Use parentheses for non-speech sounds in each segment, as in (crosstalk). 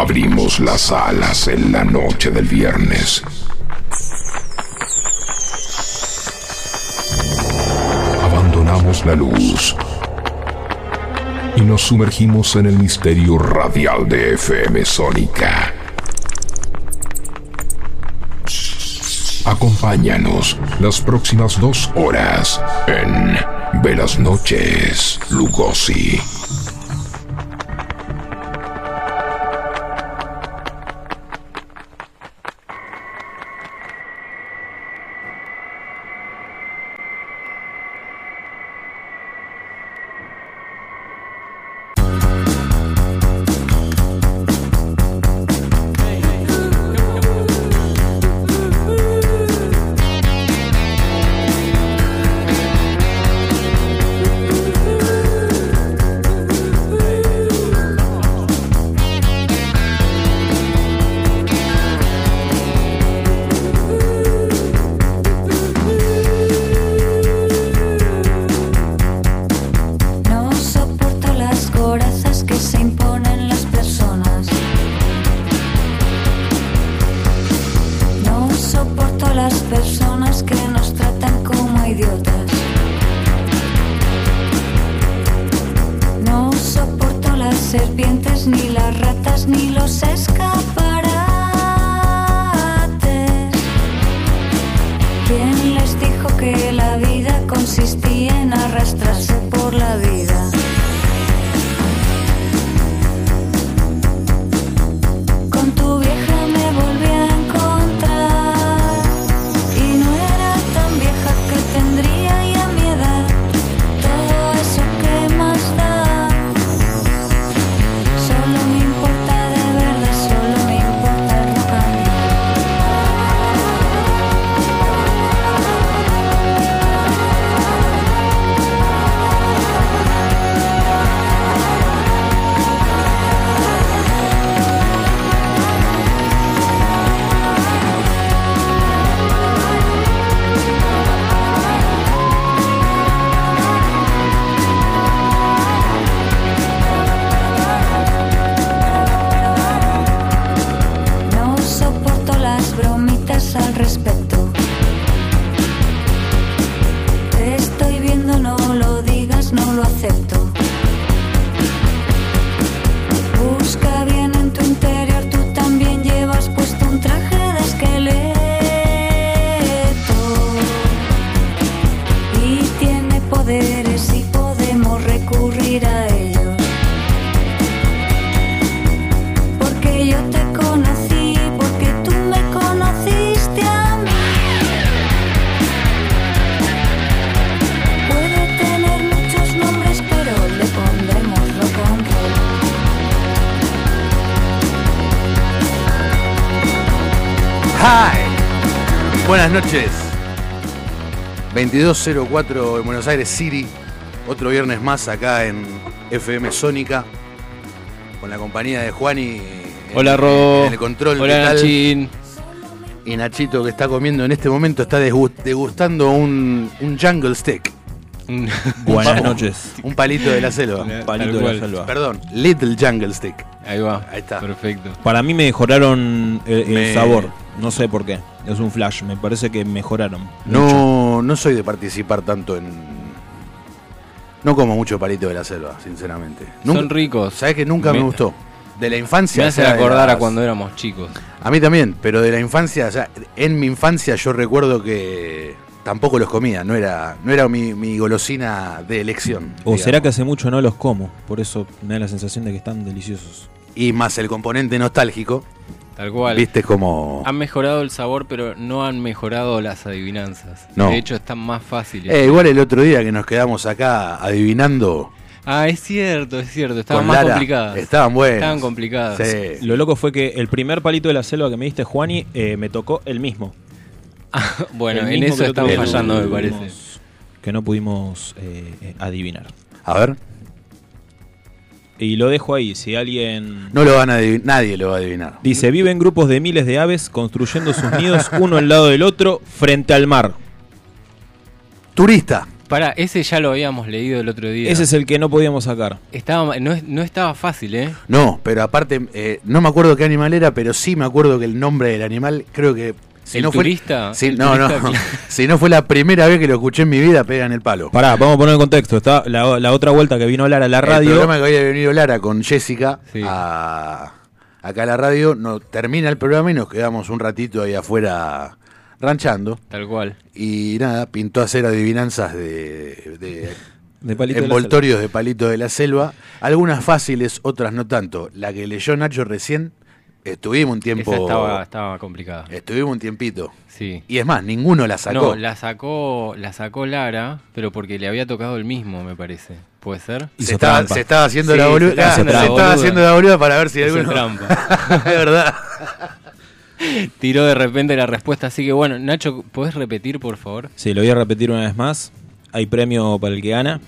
Abrimos las alas en la noche del viernes. Abandonamos la luz y nos sumergimos en el misterio radial de FM Sónica. Acompáñanos las próximas dos horas en Velas Noches Lugosi. Noches. 2204 en Buenos Aires City. Otro viernes más acá en FM Sónica. Con la compañía de Juani. en- Hola, Ro. En el control. ¿qué Hola? Nachín. Y Nachito que está comiendo en este momento está degustando un, un jungle steak. (laughs) Buenas Un noches. Un palito de la selva. Tal Palito de la selva. Perdón, little jungle steak. Ahí va. Ahí está. Perfecto. Para mí mejoraron el, el Me- sabor. No sé por qué. Es un flash. Me parece que mejoraron. mucho. No, no soy de participar tanto en. No como mucho palito de la selva, sinceramente. Son ricos. ¿Sabes que nunca me, Me- gustó? De la infancia. Me o hace sea, de acordar a cuando éramos chicos. A mí también, pero de la infancia, o sea, en mi infancia yo recuerdo que tampoco los comía, no era, no era mi, mi golosina de elección. O digamos. será que hace mucho no los como. Por eso me da la sensación de que están deliciosos. Y más el componente nostálgico, Tal cual. viste como... Han mejorado el sabor, pero no han mejorado las adivinanzas. No. De hecho, están más fáciles. Eh, igual el otro día que nos quedamos acá adivinando... Ah, es cierto, es cierto. Estaban con más Lara, complicadas. Estaban buenas. Estaban complicadas. Sí. Lo loco fue que el primer palito de la selva que me diste, Juani, eh, me tocó el mismo. (laughs) Bueno, El en mismo eso el otro estamos fallando, me parece. Que no pudimos eh, eh, adivinar. A ver, Y lo dejo ahí. Si alguien no lo van a adivinar, nadie lo va a adivinar. dice, viven grupos de miles de aves construyendo sus nidos uno al lado del otro frente al mar. Turista. Pará, ese ya lo habíamos leído el otro día. Ese es el que no podíamos sacar. Estaba, no, no estaba fácil, ¿eh? No, pero aparte, eh, no me acuerdo qué animal era, pero sí me acuerdo que el nombre del animal, creo que. Si ¿El no fue, turista? si- ¿El no, turista no. (laughs) (laughs) si no fue la primera vez que lo escuché en mi vida, pega en el palo. Pará, vamos a poner en contexto. Está la, la otra vuelta que vino Lara a la El radio. programa que había venido Lara con Jessica Sí. a- acá a la radio, no, termina el programa y nos quedamos un ratito ahí afuera ranchando. Tal cual. Y nada, pintó a hacer adivinanzas de, de De palito de la envoltorios de palito de la selva. Algunas fáciles, otras no tanto. La que leyó Nacho recién, estuvimos un tiempo. Esa estaba, estaba complicada. Estuvimos un tiempito. Sí. Y es más, ninguno la sacó. No, la sacó, la sacó Lara, pero porque le había tocado el mismo, me parece. ¿Puede ser? se, estaba, se estaba haciendo Sí, la se boluda. estaba haciendo se la estaba boluda. haciendo la boluda para ver si alguno. trampa. (laughs) es verdad. (laughs) Tiró de repente la respuesta, así que bueno, Nacho, ¿podés repetir, por favor? Sí, lo voy a repetir una vez más. Hay premio para el que gana.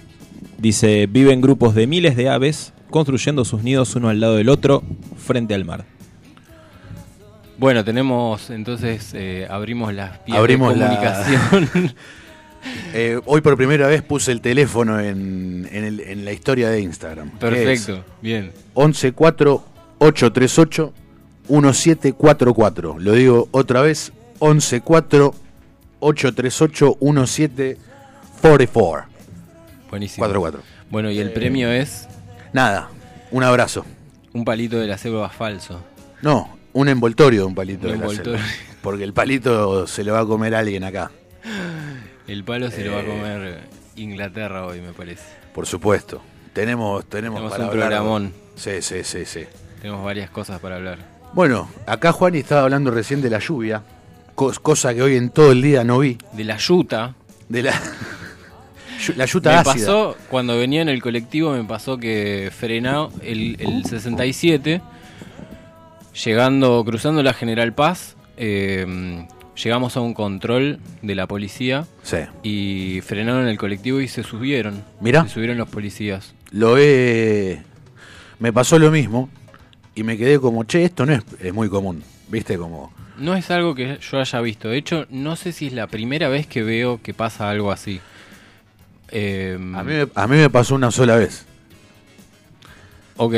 Dice, viven grupos de miles de aves construyendo sus nidos uno al lado del otro frente al mar. Bueno, tenemos, entonces, eh, abrimos las vías Abrimos de la- comunicación. (laughs) Eh, hoy por primera vez puse el teléfono en, en el- en la historia de Instagram. Perfecto, bien. 114-838 1744. Lo digo otra vez, 114-838 1744. Buenísimo. 44. Bueno, y el premio es Nada, un abrazo. un palito de la selva falso. No, un envoltorio de un palito Un de la envoltorio. selva. Porque el palito se lo va a comer alguien acá, El palo se lo va a Eh. comer Inglaterra hoy, me parece. por supuesto. Tenemos, tenemos, Tenemos para un hablar. programón. Sí, sí, sí, sí. Tenemos varias cosas para hablar. Bueno, acá Juan estaba hablando recién de la lluvia, cos- cosa que hoy en todo el día no vi. De la yuta. De la, (laughs) la yuta Me ácida. pasó, cuando venía en el colectivo, me pasó que frenó el, el 67, llegando, cruzando la General Paz, eh, llegamos a un control de la policía Sí. y frenaron el colectivo y se subieron. Mirá. Se subieron los policías. Lo he. Me pasó lo mismo y me quedé como, che, esto no es, es muy común. ¿Viste? Como. No es algo que yo haya visto. De hecho, no sé si es la primera vez que veo que pasa algo así. Eh, A mí, a mí me pasó una sola vez. Ok,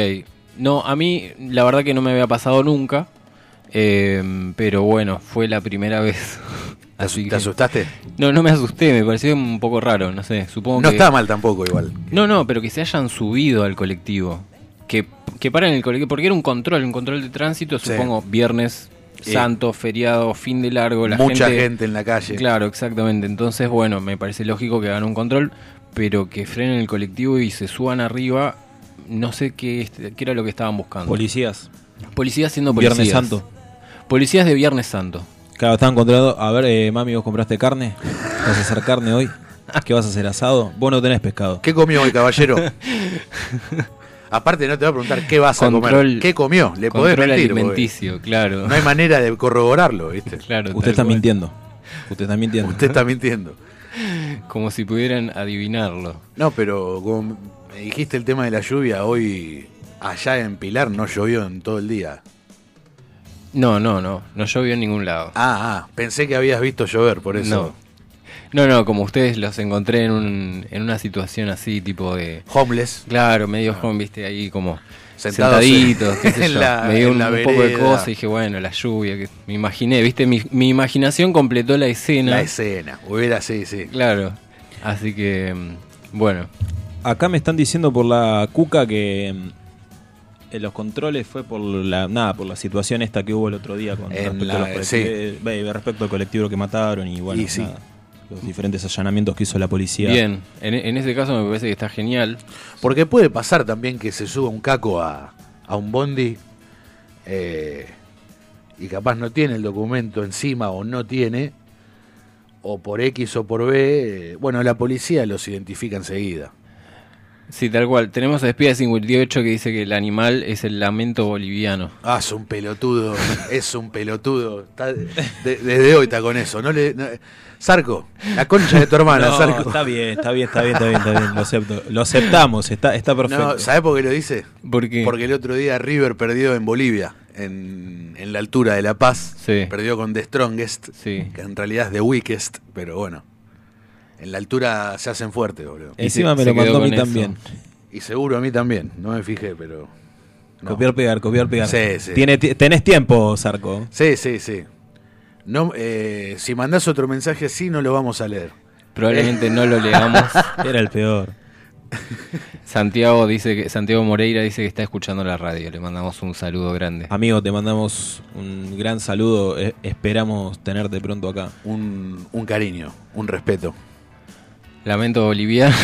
no, a mí la verdad que no me había pasado nunca, eh, pero bueno, fue la primera (laughs) vez. ¿Te, Así asustaste? No, no me asusté, me pareció un poco raro, no sé, supongo No que... está mal tampoco igual. No, no, pero que se hayan subido al colectivo, que, que paran el colectivo, porque era un control, un control de tránsito, Sí. supongo, viernes Sí. santo, feriado, fin de largo, la Mucha gente, gente... en la calle. Claro, exactamente. Entonces, bueno, me parece lógico que hagan un control, pero que frenen el colectivo y se suban arriba, no sé qué, qué era lo que estaban buscando. Policías. Policías siendo policías. Viernes Santo. Policías de Viernes Santo. Claro, estaban encontrando. A ver, eh, mami, ¿vos compraste carne? ¿Vas a hacer carne hoy? ¿Qué vas a hacer? ¿Asado? Vos no tenés pescado. ¿Qué comió hoy, caballero? (laughs) Aparte, no te va a preguntar qué vas a comer. ¿Qué comió? Le podés mentir. porque alimenticio, claro. No hay manera de corroborarlo, ¿viste? claro Usted está cual. mintiendo. Usted está mintiendo. Usted está mintiendo. Como si pudieran adivinarlo. No, pero como me dijiste el tema de la lluvia, hoy allá en Pilar no llovió en todo el día. No, no, no. No llovió en ningún lado. Ah, ah, pensé que habías visto llover, por eso. No, no, como ustedes los encontré en, un, en una situación así, tipo de... Homeless. Claro, medio joven, viste, ahí como Sentados sentaditos, qué (laughs) sé yo. la- me dio un, poco de cosas y dije, bueno, la lluvia, que me imaginé, viste, mi, mi imaginación completó la escena. La escena. Hubiera, sí, sí. Claro, así que, mm, bueno, Acá me están diciendo por la cuca que mm, en los controles fue por la nada por la situación esta que hubo el otro día con respecto, la- a los colectivos- eh, respecto al colectivo que mataron y bueno Y sí. nada, los diferentes allanamientos que hizo la policía. bien, en, en ese caso me parece que está genial. Porque puede pasar también que se suba un caco a, a un bondi eh, y capaz no tiene el documento encima o no tiene, o por X o por B. eh, bueno, la policía los identifica enseguida. Sí, tal cual. Tenemos a Espía 58 que dice que el animal es el lamento boliviano. Ah, es un pelotudo, es un pelotudo. Está- de- desde hoy está con eso. No le, no- Sarco, la concha de tu hermana, (laughs) No, Sarco. está bien, está bien, está bien, está bien, está bien, lo acepto. Lo aceptamos, está, está perfecto. No, ¿Sabes por qué lo dice? Porque Porque el otro día River perdió en Bolivia, en, en la altura de La Paz. Sí. Perdió con The Strongest, Sí. que en realidad es The Weakest, pero bueno. En la altura se hacen fuertes, boludo. Encima se- me se lo mandó a mí eso. también. Y seguro a mí también, no me fijé, pero... no. Copiar, pegar, copiar, pegar. Sí, sí. Tiene, ti- tenés tiempo, Sarco. Sí, sí, sí. No, eh, si mandás otro mensaje así, no lo vamos a leer. Probablemente no lo leamos. (laughs) Era el peor. (laughs) Santiago dice que Santiago Moreira dice que está escuchando la radio. Le mandamos un saludo grande. Amigo, te mandamos un gran saludo. e- esperamos tenerte pronto acá. Un, un cariño, un respeto. Lamento boliviano.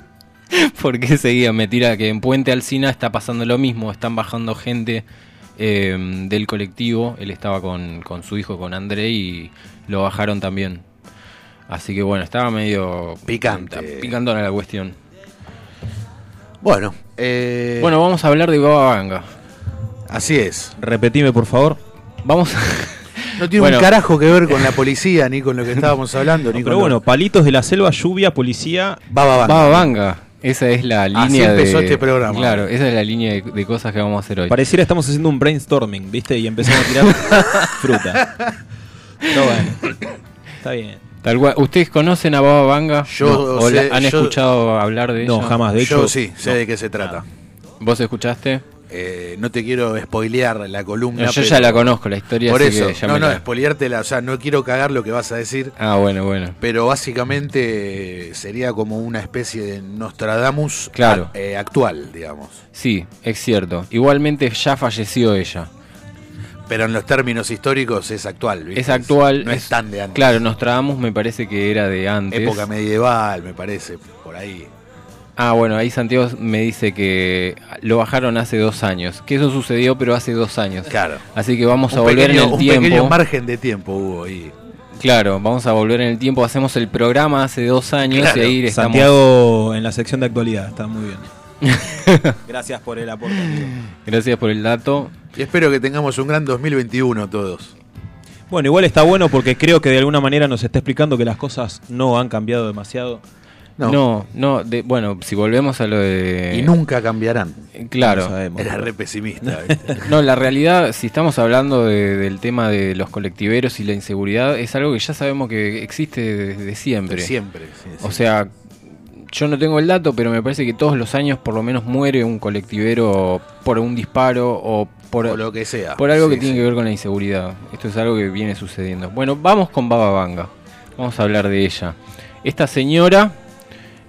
(laughs) Porque seguía, me tira que en Puente Alcina está pasando lo mismo. Están bajando gente eh, del colectivo. Él estaba con, con su hijo, con André, y lo bajaron también. Así que bueno, estaba medio Picante. Picantona la cuestión. Bueno, eh, Bueno, vamos a hablar de Baba Vanga. así es. Repetime, por favor. Vamos a... (laughs) No tiene Bueno. un carajo que ver con la policía, ni con lo que estábamos hablando, ni Pero con bueno, lo- palitos de la selva, lluvia, policía. Baba Vanga. Baba Vanga. Esa es la línea Así empezó de... este programa. Claro, esa es la línea de, de cosas que vamos a hacer hoy. Pareciera estamos haciendo un brainstorming, ¿viste? Y empezamos a tirar (laughs) fruta. Pero bueno, está bien. Tal cual. ¿Ustedes conocen a Baba Vanga? Yo No, ¿O sé- la- han yo- escuchado hablar de No, ella? jamás. De Yo hecho, sí, sé no. de qué se trata. ¿Vos escuchaste? Eh, no te quiero spoilear la columna. No, yo ya la conozco, la historia. Por eso, que ya no, me no, la- spoileártela, o sea, no quiero cagar lo que vas a decir, Ah, bueno, bueno. pero básicamente sería como una especie de Nostradamus Claro. a- eh, actual, digamos. Sí, es cierto. Igualmente ya falleció ella. Pero en los términos históricos es actual, ¿viste? Es actual. No es, tan de antes. Claro, Nostradamus me parece que era de antes. Época medieval, me parece, por ahí. Ah, bueno, ahí Santiago me dice que lo bajaron hace dos años. Que eso sucedió, pero hace dos años. Claro. Así que vamos a volver pequeño, en el un tiempo. pequeño margen de tiempo hubo ahí. Claro, vamos a volver en el tiempo. Hacemos el programa hace dos años Claro. y ahí estamos. Santiago en la sección de actualidad, está muy bien. (laughs) Gracias por el aporte. amigo. Gracias por el dato. Y espero que tengamos un gran 2021 todos. Bueno, igual está bueno porque creo que de alguna manera nos está explicando que las cosas no han cambiado demasiado. No. No, no, de- bueno, si volvemos a lo de... Y nunca cambiarán. Claro. No. Era re pesimista. (laughs) No, la realidad, si estamos hablando de- del tema de los colectiveros y la inseguridad, es algo que ya sabemos que existe desde siempre. Siempre. sí, sí. O sea, yo no tengo el dato, pero me parece que todos los años por lo menos muere un colectivero por un disparo o por, o lo que sea. por algo Sí, que tiene que ver con la inseguridad. Esto es algo que viene sucediendo. Bueno, vamos con Baba Vanga. Vamos a hablar de ella. Esta señora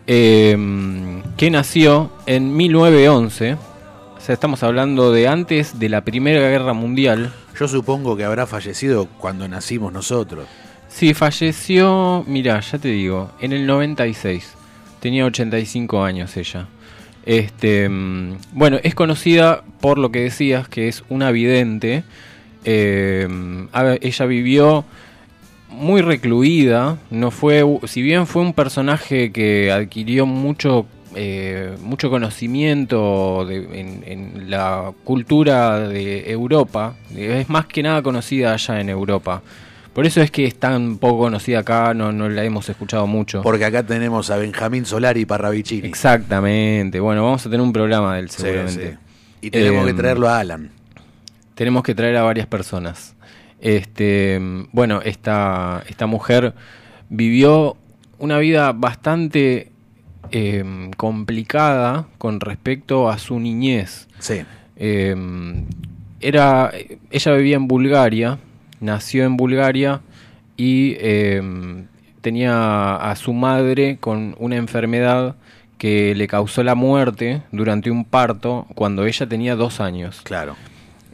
eh, que nació en 1911, o sea, estamos hablando de antes de la Primera Guerra Mundial. Yo supongo que habrá fallecido cuando nacimos nosotros. Sí, falleció, mira, ya te digo, en el 96. Tenía 85 años ella. Este, mm, bueno, es conocida por lo que decías, que es una vidente. Eh, a- ella vivió muy recluida, no fue, si bien fue un personaje que adquirió mucho, eh, mucho conocimiento de- en, en la cultura de Europa, es más que nada conocida allá en Europa. Por eso es que es tan poco conocida acá, no, no la hemos escuchado mucho. Porque acá tenemos a Benjamín Solari y Parravicini. Exactamente, bueno, vamos a tener un programa de él Sí, seguramente. sí. Y tenemos Eh, que traerlo a Alan. tenemos que traer a varias personas. Este, bueno, esta, esta mujer vivió una vida bastante eh, complicada con respecto a su niñez. Sí. Eh, era, ella vivía en Bulgaria, nació en Bulgaria y eh, tenía a su madre con una enfermedad que le causó la muerte durante un parto cuando ella tenía dos años. Claro.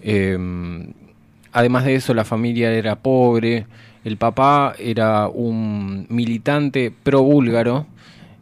Eh, además de eso, la familia era pobre. El papá era un militante pro búlgaro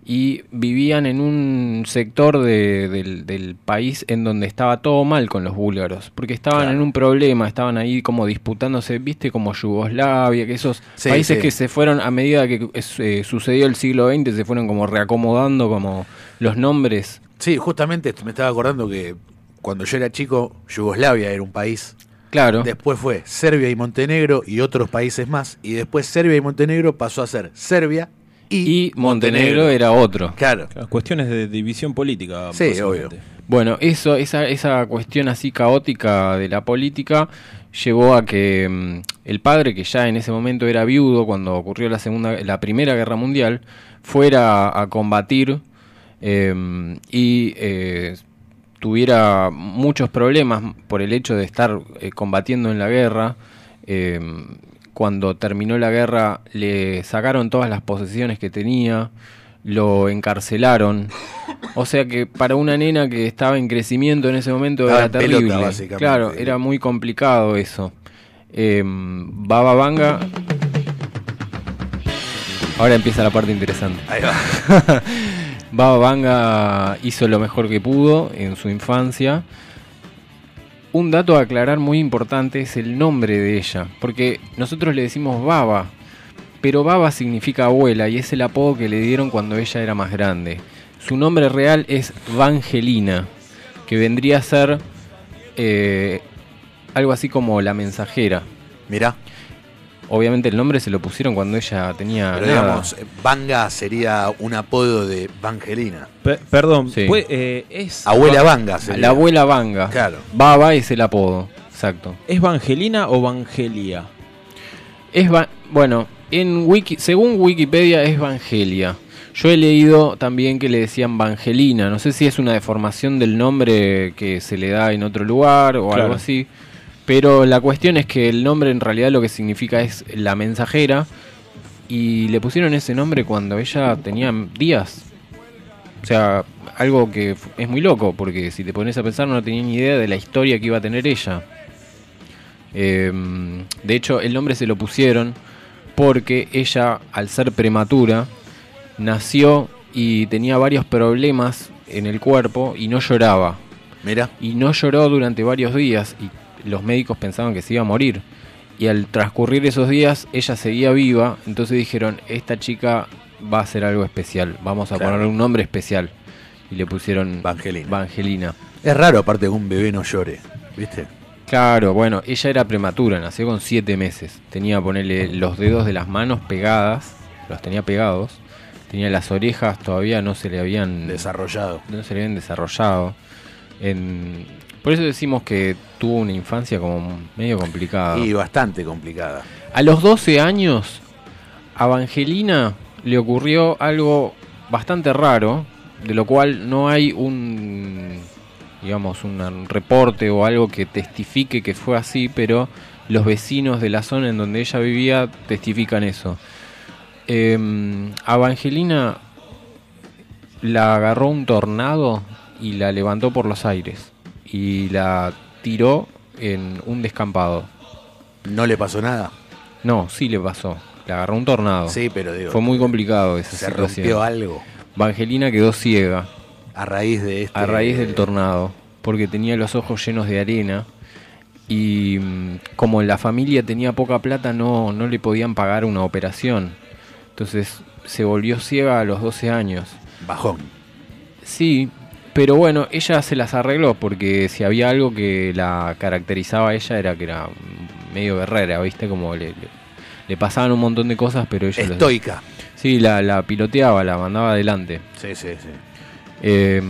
y vivían en un sector de- del, del país en donde estaba todo mal con los búlgaros, porque estaban Claro. en un problema, estaban ahí como disputándose, viste, como Yugoslavia, que esos Sí, países sí. que se fueron a medida que eh, sucedió el siglo XX, se fueron como reacomodando como los nombres. Sí, justamente me estaba acordando que cuando yo era chico, Yugoslavia era un país. Claro. Después fue Serbia y Montenegro y otros países más. Y después Serbia y Montenegro pasó a ser Serbia y, y Montenegro era otro. Claro. Cuestiones de división política. Sí, obvio. Bueno, eso, esa, esa cuestión así caótica de la política llevó a que mm, el padre, que ya en ese momento era viudo cuando ocurrió la segunda, la primera guerra mundial, fuera a combatir eh, y eh, tuviera muchos problemas por el hecho de estar eh, combatiendo en la guerra. Eh, cuando terminó la guerra le sacaron todas las posesiones que tenía, lo encarcelaron. O sea que para una nena que estaba en crecimiento en ese momento Estaba era pelota, terrible. claro, era muy complicado eso. Eh, Baba Vanga. Ahora empieza la parte interesante. Ahí va. (laughs) Baba Vanga hizo lo mejor que pudo en su infancia. Un dato a aclarar muy importante es el nombre de ella, porque nosotros le decimos Baba, pero Baba significa abuela y es el apodo que le dieron cuando ella era más grande. Su nombre real es Vangelina, que vendría a ser eh, algo así como la mensajera. Mirá, Obviamente el nombre se lo pusieron cuando ella tenía pero nada. digamos, Vanga sería un apodo de Vangelina. Pe- perdón, Sí. eh, es, Abuela Vanga sería. la abuela Vanga. Claro. Baba es el apodo, exacto. ¿Es Vangelina o Vangelia? Es va- bueno, en wiki, según Wikipedia es Vangelia. Yo he leído también que le decían Vangelina. No sé si es una deformación del nombre que se le da en otro lugar o Claro. algo así. Pero la cuestión es que el nombre en realidad lo que significa es la mensajera. Y le pusieron ese nombre cuando ella tenía días. O sea, algo que es muy loco, porque si te pones a pensar no tenía ni idea de la historia que iba a tener ella. Eh, de hecho, el nombre se lo pusieron porque ella, al ser prematura, nació y tenía varios problemas en el cuerpo y no lloraba. Mirá, Y no lloró durante varios días y los médicos pensaban que se iba a morir. Y al transcurrir esos días, ella seguía viva, entonces dijeron, esta chica va a hacer algo especial, vamos a Claro. ponerle un nombre especial. Y le pusieron Vangelina. Vangelina. es raro aparte que un bebé no llore, ¿viste? Claro, bueno, ella era prematura, nació con siete meses. Tenía, ponerle los dedos de las manos pegadas, los tenía pegados. Tenía las orejas todavía no se le habían Desarrollado. no se le habían desarrollado. En- por eso decimos que tuvo una infancia como medio complicada. Y bastante complicada. A los 12 años, a Evangelina le ocurrió algo bastante raro, de lo cual no hay un, digamos, un reporte o algo que testifique que fue así, pero los vecinos de la zona en donde ella vivía testifican eso. Eh, a Evangelina la agarró un tornado y la levantó por los aires y la tiró en un descampado. No le pasó nada. No, sí le pasó. Le agarró un tornado. Sí, pero digo, Fue muy complicado esa se situación. rompió algo Vangelina quedó ciega a raíz de este. a raíz del tornado porque tenía los ojos llenos de arena y mm, como la familia tenía poca plata no, no le podían pagar una operación. Entonces se volvió ciega a los 12 años. Bajón. Sí, pero bueno, ella se las arregló porque si había algo que la caracterizaba a ella era que era medio guerrera, ¿viste? Como le, le- le pasaban un montón de cosas, pero ella... las- Estoica. Sí, la, la piloteaba, la mandaba adelante. Sí, sí, sí. Eh,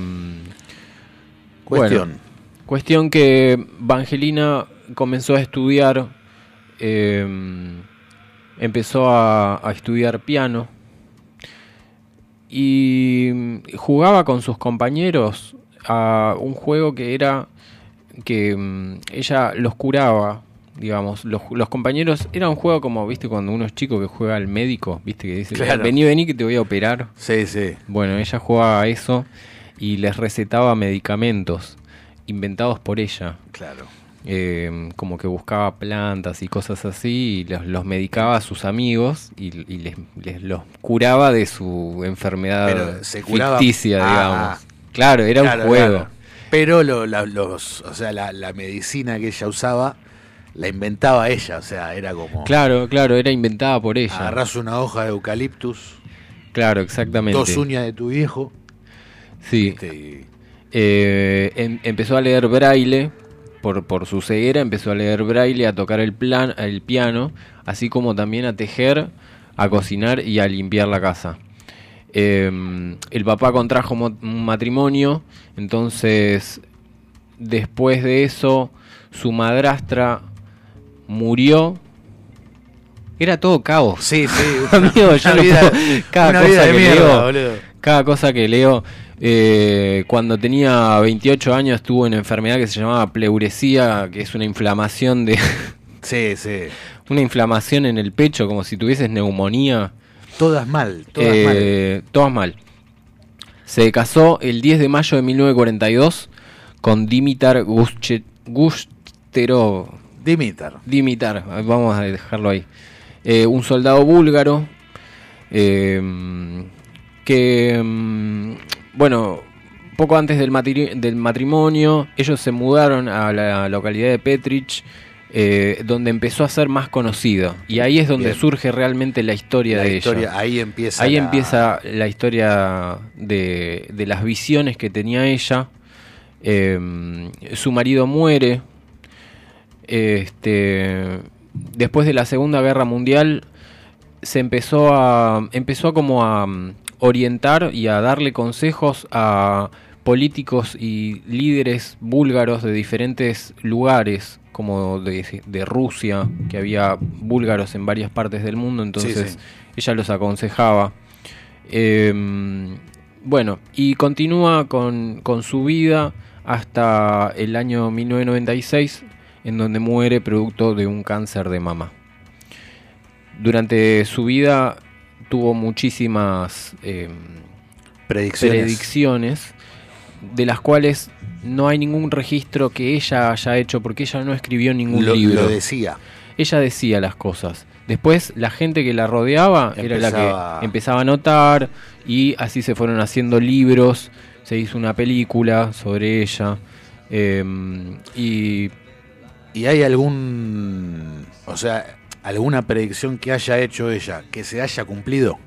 Cuestión. bueno, cuestión que Vangelina comenzó a estudiar, eh, empezó a, a estudiar piano y jugaba con sus compañeros a un juego que era que mm, ella los curaba, digamos, los, los compañeros, era un juego como, viste, cuando uno es chico que juega al médico, viste, que dice, Claro. vení, vení que te voy a operar. Sí, sí. Bueno, ella jugaba a eso y les recetaba medicamentos inventados por ella. Claro. Eh, como que buscaba plantas y cosas así y los, los medicaba a sus amigos y, y les, les los curaba de su enfermedad Pero se curaba- ficticia, Ah. digamos. Claro, era Claro, un juego. claro. Pero lo- la, los, o sea, la, la medicina que ella usaba la inventaba ella, o sea, era como Claro, claro, era inventada por ella. agarrás una hoja de eucaliptus, Claro, exactamente. dos uñas de tu viejo, Sí. este, y- Eh, em- empezó a leer braille por, por su ceguera, empezó a leer braille, a tocar el, plan, el piano, así como también a tejer, a cocinar y a limpiar la casa. Eh, el papá contrajo un matrimonio, entonces después de eso su madrastra murió. Era todo caos. Sí, sí. (laughs) Amigo, yo una no vida, puedo- cada una cosa vida de que mierda, leo, boludo. cada cosa que leo. Eh, cuando tenía 28 años tuvo una enfermedad que se llamaba pleuresía, que es una inflamación de (laughs) Sí, sí. una inflamación en el pecho, como si tuvieses neumonía. Todas mal, todas Eh, todas mal. Se casó el 10 de mayo de 1942 con Dimitar Gusterov. mal. Dimitar. Dimitar, vamos a dejarlo ahí. Eh, un soldado búlgaro eh, que, mm, bueno, poco antes del, matri- del matrimonio, ellos se mudaron a la localidad de Petrich, eh, donde empezó a ser más conocido. Y ahí es donde Bien. surge realmente la historia La de historia, ella. ahí empieza. Ahí la- empieza la historia de, de las visiones que tenía ella. Eh, su marido muere. Este, después de la Segunda Guerra Mundial se empezó a empezó como a orientar y a darle consejos a políticos y líderes búlgaros de diferentes lugares como de, de Rusia que había búlgaros en varias partes del mundo entonces sí. ella los aconsejaba Em, bueno, y continúa con, con su vida hasta el año 1996, en donde muere producto de un cáncer de mama. Durante su vida tuvo muchísimas em, predicciones. predicciones, de las cuales no hay ningún registro que ella haya hecho, porque ella no escribió ningún lo, libro. lo decía. Ella decía las cosas. Después la gente que la rodeaba era la Empezaba- que empezaba a notar y así se fueron haciendo libros, se hizo una película sobre ella em, y ¿Y hay algún. O sea, alguna predicción que haya hecho ella que se haya cumplido?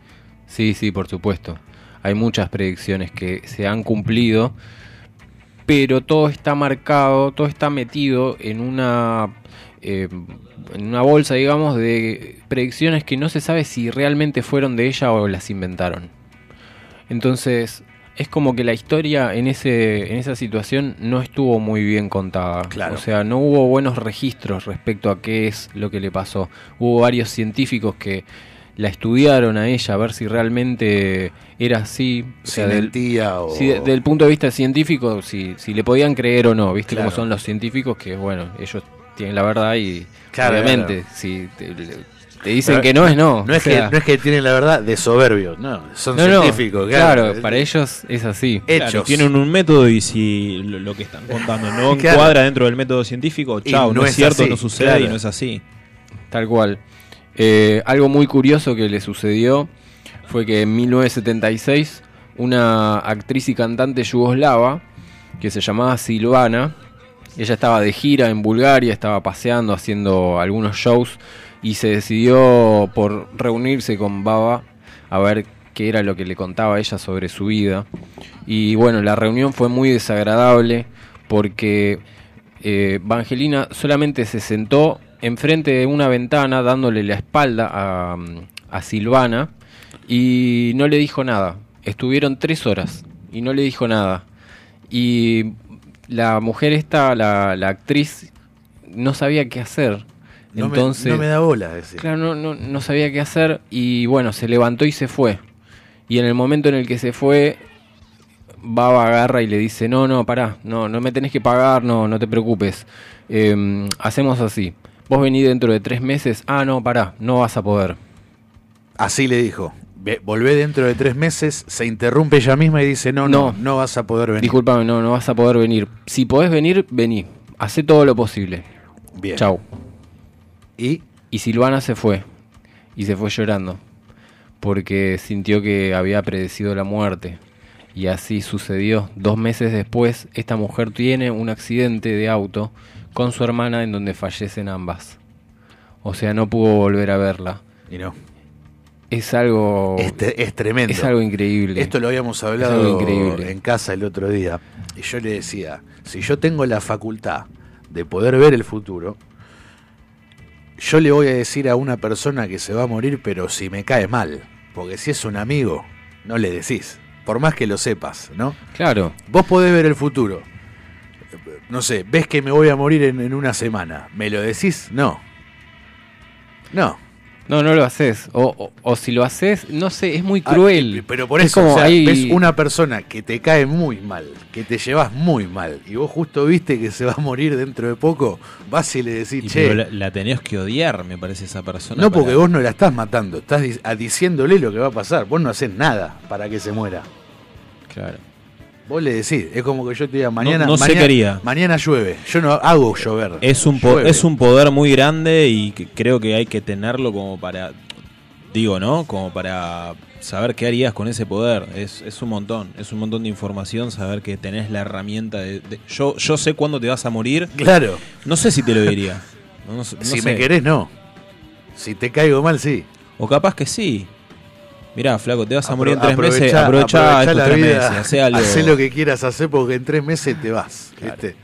sí, sí, por supuesto. Hay muchas predicciones que se han cumplido, pero todo está marcado, todo está metido en una eh, en una bolsa, digamos, de predicciones que no se sabe si realmente fueron de ella o las inventaron. Entonces, es como que la historia en ese en esa situación no estuvo muy bien contada. Claro. O sea, no hubo buenos registros respecto a qué es lo que le pasó. Hubo varios científicos que la estudiaron a ella a ver si realmente era así. O sea, del- o. si de- del punto de vista científico, si, si le podían creer o no, ¿viste Claro. cómo son los científicos? Que bueno, ellos tienen la verdad y Claro, obviamente, si te, te dicen que no es no. No es, o sea, que, no es que tienen la verdad de soberbios, no. Son no, no, científicos, claro, claro. para ellos es así. Hechos. Claro, tienen un método y si lo, lo que están contando no (laughs) Claro. encuadra dentro del método científico, chao, no, no es es cierto, así, no sucede claro. y no es así. Tal cual. Eh, algo muy curioso que le sucedió fue que en 1976 una actriz y cantante yugoslava que se llamaba Silvana, ella estaba de gira en Bulgaria, estaba paseando, haciendo algunos shows y se decidió por reunirse con Baba a ver qué era lo que le contaba ella sobre su vida. Y bueno, la reunión fue muy desagradable porque eh, solamente se sentó enfrente de una ventana dándole la espalda a, a Silvana y no le dijo nada. Estuvieron tres horas y no le dijo nada. Y la mujer esta, la, la actriz, no sabía qué hacer. No, me- no me da bola decir. Claro, no, no, no sabía qué hacer y bueno, se levantó y se fue. Y en el momento en el que se fue, Baba agarra y le dice, no, no, pará, no, no me tenés que pagar, no, no te preocupes. Em, hacemos así. Vos venís dentro de tres meses, ah, no, pará, no vas a poder. Así le dijo. Volvé dentro de tres meses, se interrumpe ella misma y dice, no, no, No. no, vas a poder venir. Disculpame, no, no vas a poder venir. Si podés venir, vení. Hacé todo lo posible. Bien. Chau. Y Y Silvana se fue. Y se fue llorando. Porque sintió que había predecido la muerte. Y así sucedió. Dos meses después, esta mujer tiene un accidente de auto con su hermana en donde fallecen ambas. O sea, no pudo volver a verla. y no. Es algo... Es, es tremendo. Es algo increíble. Esto lo habíamos hablado en casa el otro día. Y yo le decía, si yo tengo la facultad de poder ver el futuro, yo le voy a decir a una persona que se va a morir, pero si me cae mal. Porque si es un amigo, no le decís. Por más que lo sepas, ¿no? Claro. Vos podés ver el futuro. No sé, ves que me voy a morir en, en una semana. ¿Me lo decís? No. No. No, no lo haces. O, o, o si lo haces, no sé, es muy Ah, cruel. pero por Es eso, como o sea, ahí- ves una persona que te cae muy mal, que te llevas muy mal, y vos justo viste que se va a morir dentro de poco, vas y le decís, Y che, pero la, la tenés que odiar, me parece, esa persona. no porque para- vos no la estás matando, estás di- a- diciéndole lo que va a pasar, vos no haces nada para que se muera. Claro. Vos le decís, es como que yo te diga, mañana, no sé mañana, qué haría. mañana llueve, yo no hago llover. Es un, po- Llueve. es un poder muy grande y que creo que hay que tenerlo como para, digo, ¿no? Como para saber qué harías con ese poder. Es, es un montón, es un montón de información, saber que tenés la herramienta de... de- yo, yo sé cuándo te vas a morir, Claro, no sé si te lo diría. No- (laughs) no no si sé. me querés no, si te caigo mal sí. O capaz que sí. Mirá, flaco, te vas a morir en tres Aprovechá- meses, estos la tres vida, meses, hacé algo. hacé lo que quieras hacer porque en tres meses te vas. ¿viste?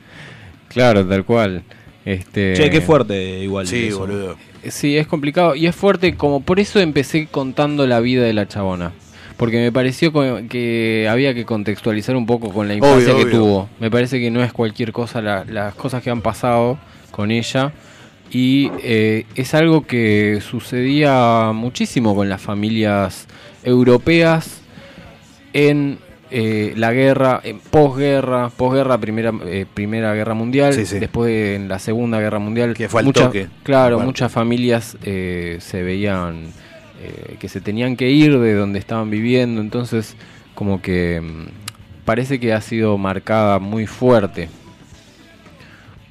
Claro, tal cual. Este, Che, qué fuerte igual. Sí, eso. boludo. Sí, es complicado y es fuerte, como por eso empecé contando la vida de la chabona. Porque me pareció que había que contextualizar un poco con la infancia Obvio, que obvio. tuvo. Me parece que no es cualquier cosa la- las cosas que han pasado con ella. Y eh, es algo que sucedía muchísimo con las familias europeas en eh, la guerra, en posguerra, posguerra, primera, eh, primera guerra mundial, Sí, sí. después en la segunda guerra mundial. Que fue al muchas- toque, Claro, muchas familias eh, se veían eh, que se tenían que ir de donde estaban viviendo, entonces como que mm, parece que ha sido marcada muy fuerte.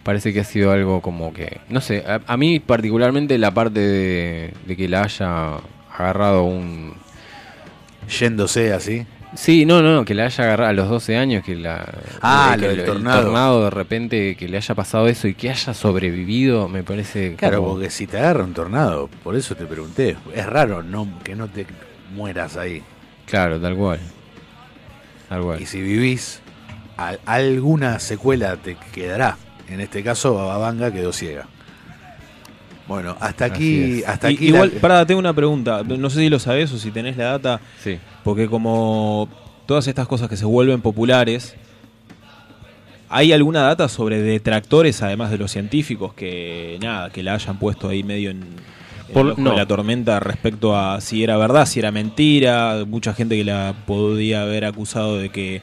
Parece que ha sido algo como que, no sé, a, a mí particularmente la parte de, de que la haya agarrado un... Yéndose así. Sí, no, no, que la haya agarrado a los 12 años, que la... Ah, lo del el tornado. de repente, que le haya pasado eso y que haya sobrevivido, me parece... Claro, como- porque si te agarra un tornado, por eso te pregunté. Es raro no, que no te mueras ahí. Claro, tal cual. Tal cual. Y si vivís, al- alguna secuela te quedará. En este caso, Bababanga quedó ciega. Bueno, hasta aquí. Hasta Y- aquí igual, la- pará, tengo una pregunta. No sé si lo sabés o si tenés la data. Sí. Porque como todas estas cosas que se vuelven populares, ¿hay alguna data sobre detractores, además de los científicos, que nada, que la hayan puesto ahí medio en, Por- no. de la tormenta respecto a si era verdad, si era mentira? Mucha gente que la podía haber acusado de que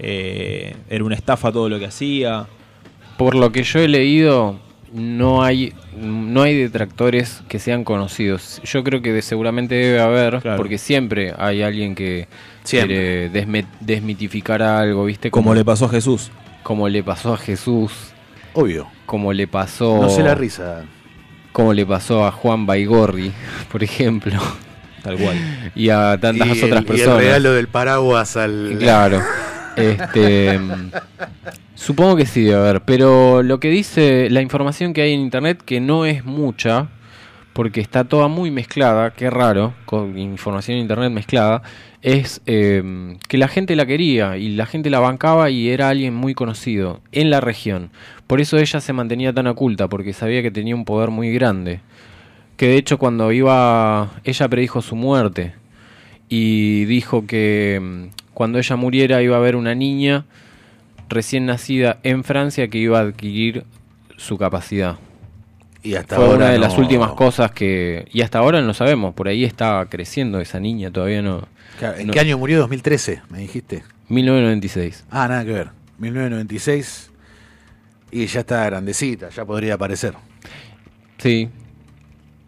eh, era una estafa todo lo que hacía. Por lo que yo he leído, no hay no hay detractores que sean conocidos. Yo creo que de- seguramente debe haber, Claro. porque siempre hay alguien que Siempre. quiere desme- desmitificar algo, ¿viste? Como le pasó a Jesús. como le pasó a Jesús, Obvio. como le pasó No sé la risa. como le pasó a Juan Baigorri, (laughs) por ejemplo, Tal cual. (laughs) y a tantas y otras el, y personas. el regalo del paraguas al. Claro. (laughs) Este, mm, supongo que sí debe haber, pero lo que dice la información que hay en internet, que no es mucha, porque está toda muy mezclada, qué raro, con información en internet mezclada, es eh, que la gente la quería y la gente la bancaba y era alguien muy conocido en la región. Por eso ella se mantenía tan oculta, porque sabía que tenía un poder muy grande. Que de hecho cuando iba, ella predijo su muerte y dijo que mm, cuando ella muriera iba a haber una niña recién nacida en Francia que iba a adquirir su capacidad. Y hasta Fue ahora una de no- las últimas cosas que... Y hasta ahora no sabemos, por ahí está creciendo esa niña, todavía no... Claro, ¿En no- qué año murió? 2013, me dijiste. 1996. Ah, nada que ver. 1996. Y ya está grandecita, ya podría aparecer. Sí,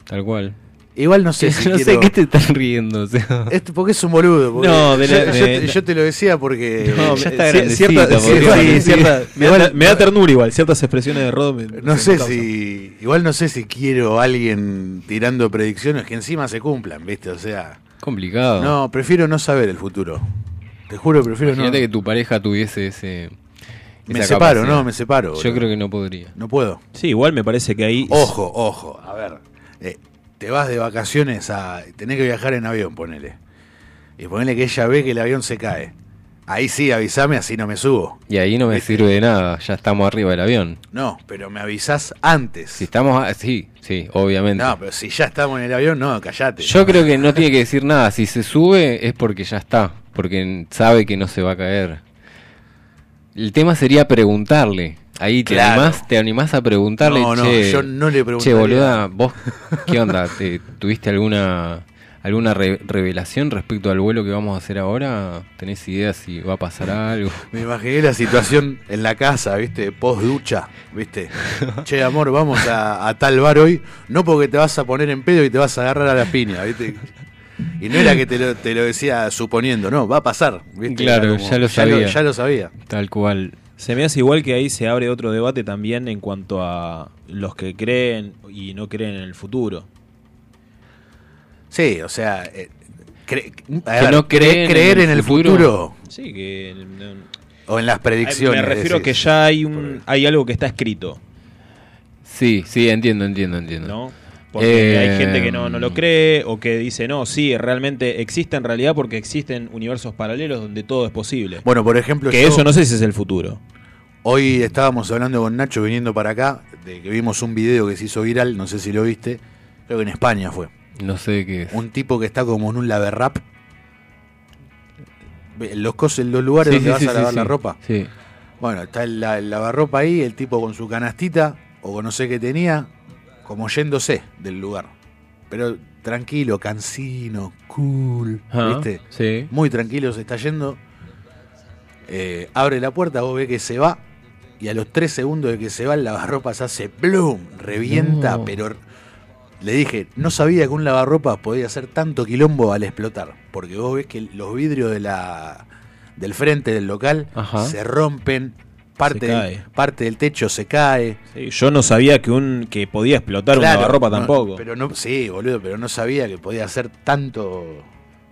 tal cual. Igual no sé si no sé qué te estás riendo. o sea. Esto porque es un boludo. No, de yo, la- yo de- te, yo te lo decía porque. No, ya me- está cier- grandecita, cierta- porque- cierta- Sí, cierta- sí. me, da, me da ternura igual, ciertas expresiones de Rodo. me- no sé si. Igual no sé si quiero a alguien tirando predicciones que encima se cumplan, ¿viste? O sea. Complicado. No, prefiero no saber el futuro. Te juro, prefiero no. Imagínate que tu pareja tuviese ese... Me separo, capacidad. no, me separo. Yo creo que no podría. No puedo. Sí, igual me parece que ahí. Ojo, ojo, a ver. eh, te vas de vacaciones a. Tenés que viajar en avión, ponele. Y ponele que ella ve que el avión se cae. Ahí sí, avísame, así no me subo. Y ahí no me ¿Viste? sirve de nada, ya estamos arriba del avión. No, pero me avisás antes. Si estamos... a- Sí, sí, obviamente. No, pero si ya estamos en el avión, no, callate. Yo creo que no tiene que decir nada. Si se sube es porque ya está. Porque sabe que no se va a caer. El tema sería preguntarle. Ahí te Claro. animás, te animás a preguntarle, No, no, che, yo no le che, preguntaría. boluda, vos, ¿qué onda? ¿Te, ¿Tuviste alguna alguna re- revelación respecto al vuelo que vamos a hacer ahora? ¿Tenés idea si va a pasar algo? (laughs) Me imaginé la situación en la casa, ¿viste? Post ducha, ¿viste? (laughs) Che, amor, vamos a, a tal bar hoy. No porque te vas a poner en pedo y te vas a agarrar a la piña, ¿viste? Y no era que te lo, te lo decía suponiendo, no, va a pasar, ¿viste? Claro, ya lo sabía. ya lo sabía. Tal cual. Se me hace igual que ahí se abre otro debate también en cuanto a los que creen y no creen en el futuro. Sí, o sea, eh, cre- a Que ver, no creen creer en en el futuro. futuro, Sí, que no- o en las predicciones. me refiero a que ya hay un hay algo que está escrito, Sí, sí, entiendo, entiendo, entiendo. ¿no? Porque Eh, hay gente que no, no lo cree o que dice, no, sí, realmente existe en realidad porque existen universos paralelos donde todo es posible. Bueno, por ejemplo, que yo- eso no sé si es el futuro. Hoy estábamos hablando con Nacho viniendo para acá, de que vimos un video que se hizo viral, no sé si lo viste, creo que en España fue. No sé qué es. Un tipo que está como en un laverrap. Ve, Los en los lugares Sí, donde sí, vas sí, a sí, lavar sí. la ropa. Sí. Bueno, está el, el lavarropa ahí, el tipo con su canastita, o con no sé qué tenía, como yéndose del lugar. Pero tranquilo, cansino, cool, Ah, ¿viste? Sí. Muy tranquilo se está yendo. Eh, abre la puerta, vos ves que se va. Y a los tres segundos de que se va, el lavarropas hace ¡plum! Revienta, No. pero le dije, no sabía que un lavarropas podía hacer tanto quilombo al explotar. Porque vos ves que los vidrios de la, del frente del local Ajá. se rompen, parte, Se del, cae. parte del techo se cae. Sí, yo no sabía que un que podía explotar Claro, una lavarropa no, tampoco. Pero no, sí, boludo, pero no sabía que podía hacer tanto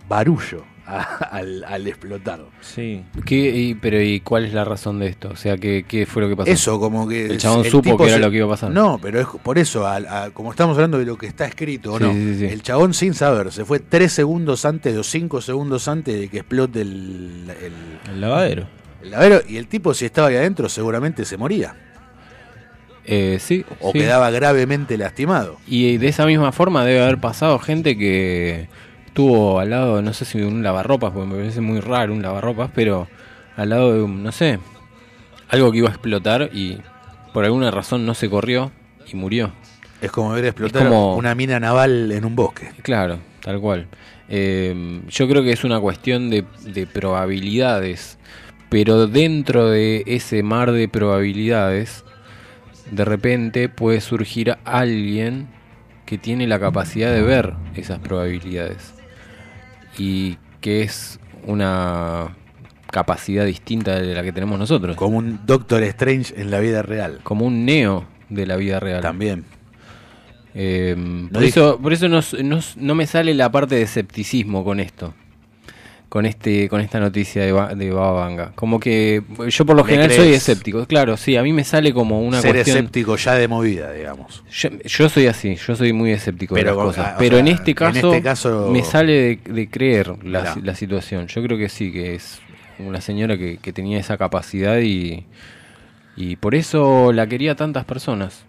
barullo a- al, al explotar. Sí. ¿Qué, y, pero ¿y cuál es la razón de esto? O sea, ¿qué, qué fue lo que pasó? Eso, como que. El chabón el supo que era se- lo que iba a pasar. No, pero es por eso, al- a- como estamos hablando de lo que está escrito o Sí, no, sí, sí. el chabón sin saber, se fue tres segundos antes o cinco segundos antes de que explote el, el, El lavadero. El lavero, y el tipo, si estaba ahí adentro, seguramente se moría Eh, sí. o sí. quedaba gravemente lastimado. Y de esa misma forma debe haber pasado gente que estuvo al lado, no sé si de un lavarropas, porque me parece muy raro un lavarropas, pero al lado de un, no sé, algo que iba a explotar y por alguna razón no se corrió y murió. Es como ver explotar como- una mina naval en un bosque. Claro, tal cual. Eh, yo creo que es una cuestión de, de probabilidades, pero dentro de ese mar de probabilidades, de repente puede surgir alguien que tiene la capacidad de ver esas probabilidades y que es una capacidad distinta de la que tenemos nosotros, Como un Doctor Strange en la vida real. como un neo de la vida real. También. Eh, por, eso, por eso no, no- no me sale la parte de escepticismo con esto. Con este, con esta noticia de, Ba- de Baba Vanga. Como que yo por lo ¿Le general soy escéptico. Claro, sí, a mí me sale como una Ser cuestión. escéptico ya de movida, digamos. Yo, yo soy así, yo soy muy escéptico Pero, de las cosas. ah, Pero sea, en, este en este caso- me sale de, de creer la, situación. Yo creo que sí, que es una señora que, que tenía esa capacidad y, y por eso la quería tantas personas.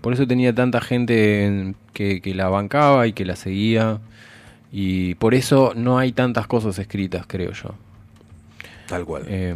Por eso tenía tanta gente en- que, que la bancaba y que la seguía. Y por eso no hay tantas cosas escritas, creo yo. Tal cual. Eh,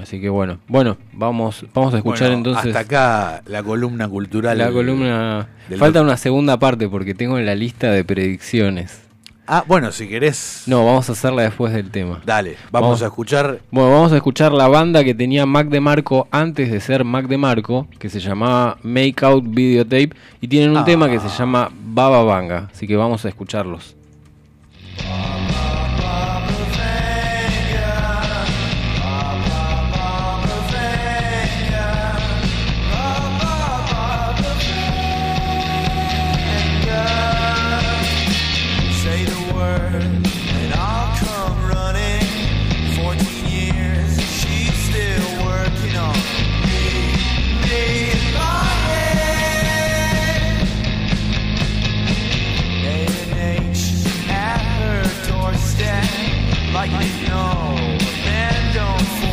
así que bueno, bueno, vamos, vamos a escuchar Bueno, entonces Hasta acá la columna cultural. la columna. Falta una segunda parte porque tengo la lista de predicciones. Ah, bueno, si querés. No, vamos a hacerla después del tema. Dale, vamos, Vamos. a escuchar. Bueno, vamos a escuchar la banda que tenía Mac DeMarco antes de ser Mac DeMarco, que se llamaba Make Out Videotape, y tienen un Ah. tema que se llama Baba Vanga, así que vamos a escucharlos. Bye. like you know. A man don't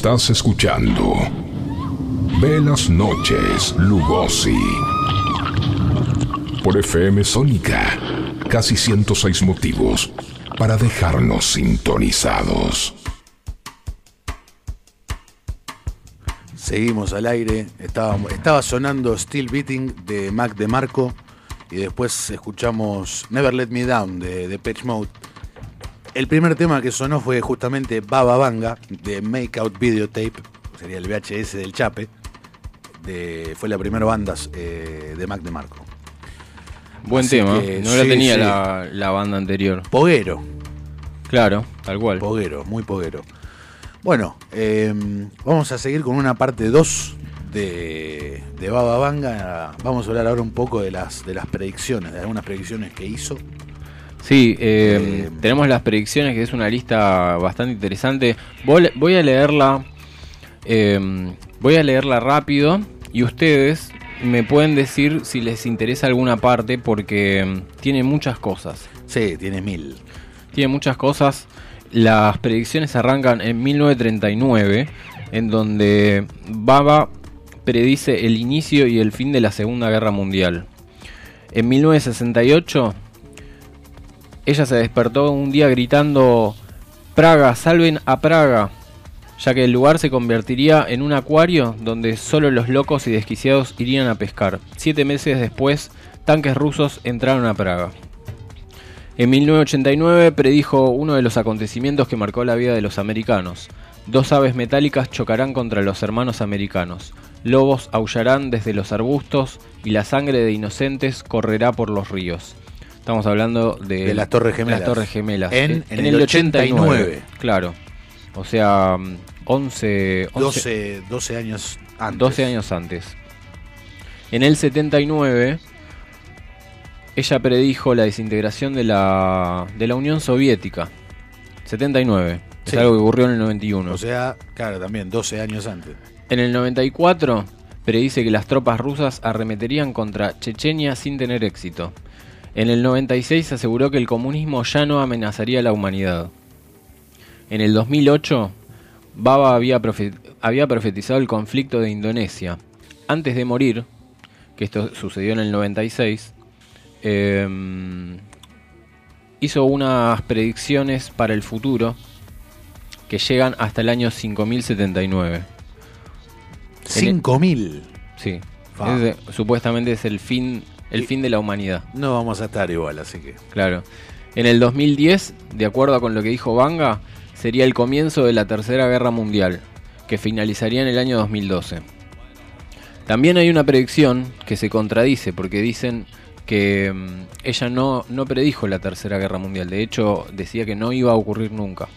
Estás escuchando Velas Noches Lugosi por FM Sónica. Casi 106 motivos para dejarnos sintonizados. Seguimos al aire. Estaba, sonando Still Beating de Mac DeMarco y después escuchamos Never Let Me Down de, de Mode. El primer tema que sonó fue justamente Baba Banga de Make Out Videotape, sería el VHS del Chape. De, fue la primera banda eh, de Mac DeMarco. Buen Así tema. que No la tenía sí. La, la banda anterior. Poguero, Claro, tal cual. poguero, muy poguero. Bueno, eh, vamos a seguir con una parte 2 de, de Baba Vanga. Vamos a hablar ahora un poco de las, de las predicciones, de algunas predicciones que hizo. Sí, eh, Eh, tenemos las predicciones, que es una lista bastante interesante. Voy, voy a leerla. eh, voy a leerla rápido. Y ustedes me pueden decir si les interesa alguna parte. Porque mm, tiene muchas cosas. Sí, tiene mil. Tiene muchas cosas. Las predicciones arrancan en 1939. En donde Baba predice el inicio y el fin de la Segunda Guerra Mundial. En 1968 ella se despertó un día gritando Praga, salven a Praga, ya que el lugar se convertiría en un acuario donde solo los locos y desquiciados irían a pescar. Siete meses después, tanques rusos entraron a Praga. En 1989 predijo uno de los acontecimientos que marcó la vida de los americanos. Dos aves metálicas chocarán contra los hermanos americanos. Lobos aullarán desde los arbustos y la sangre de inocentes correrá por los ríos. Estamos hablando de, De las Torres Gemelas. Las Torres Gemelas. En- en el 89. Claro. O sea, mm, 11, 11 12, 12 años antes. 12 años antes. En el 79, ella predijo la desintegración de la, de la Unión Soviética. 79. Es Sí. algo que ocurrió en el 91. O sea, claro, también 12 años antes. en el 94, predice que las tropas rusas arremeterían contra Chechenia sin tener éxito. En el 96 aseguró que el comunismo ya no amenazaría a la humanidad. En el 2008, Baba había, había profetizado el conflicto de Indonesia. Antes de morir, que esto sucedió en el 96, em, hizo unas predicciones para el futuro que llegan hasta el año 5079. 5000. Sí, supuestamente es el fin, el Y- fin de la humanidad. No vamos a estar igual, así que. Claro. En el 2010, de acuerdo con lo que dijo Banga, sería el comienzo de la Tercera Guerra Mundial, que finalizaría en el año 2012. También hay una predicción que se contradice, porque dicen que mm, ella no, no predijo la Tercera Guerra Mundial, de hecho decía que no iba a ocurrir nunca.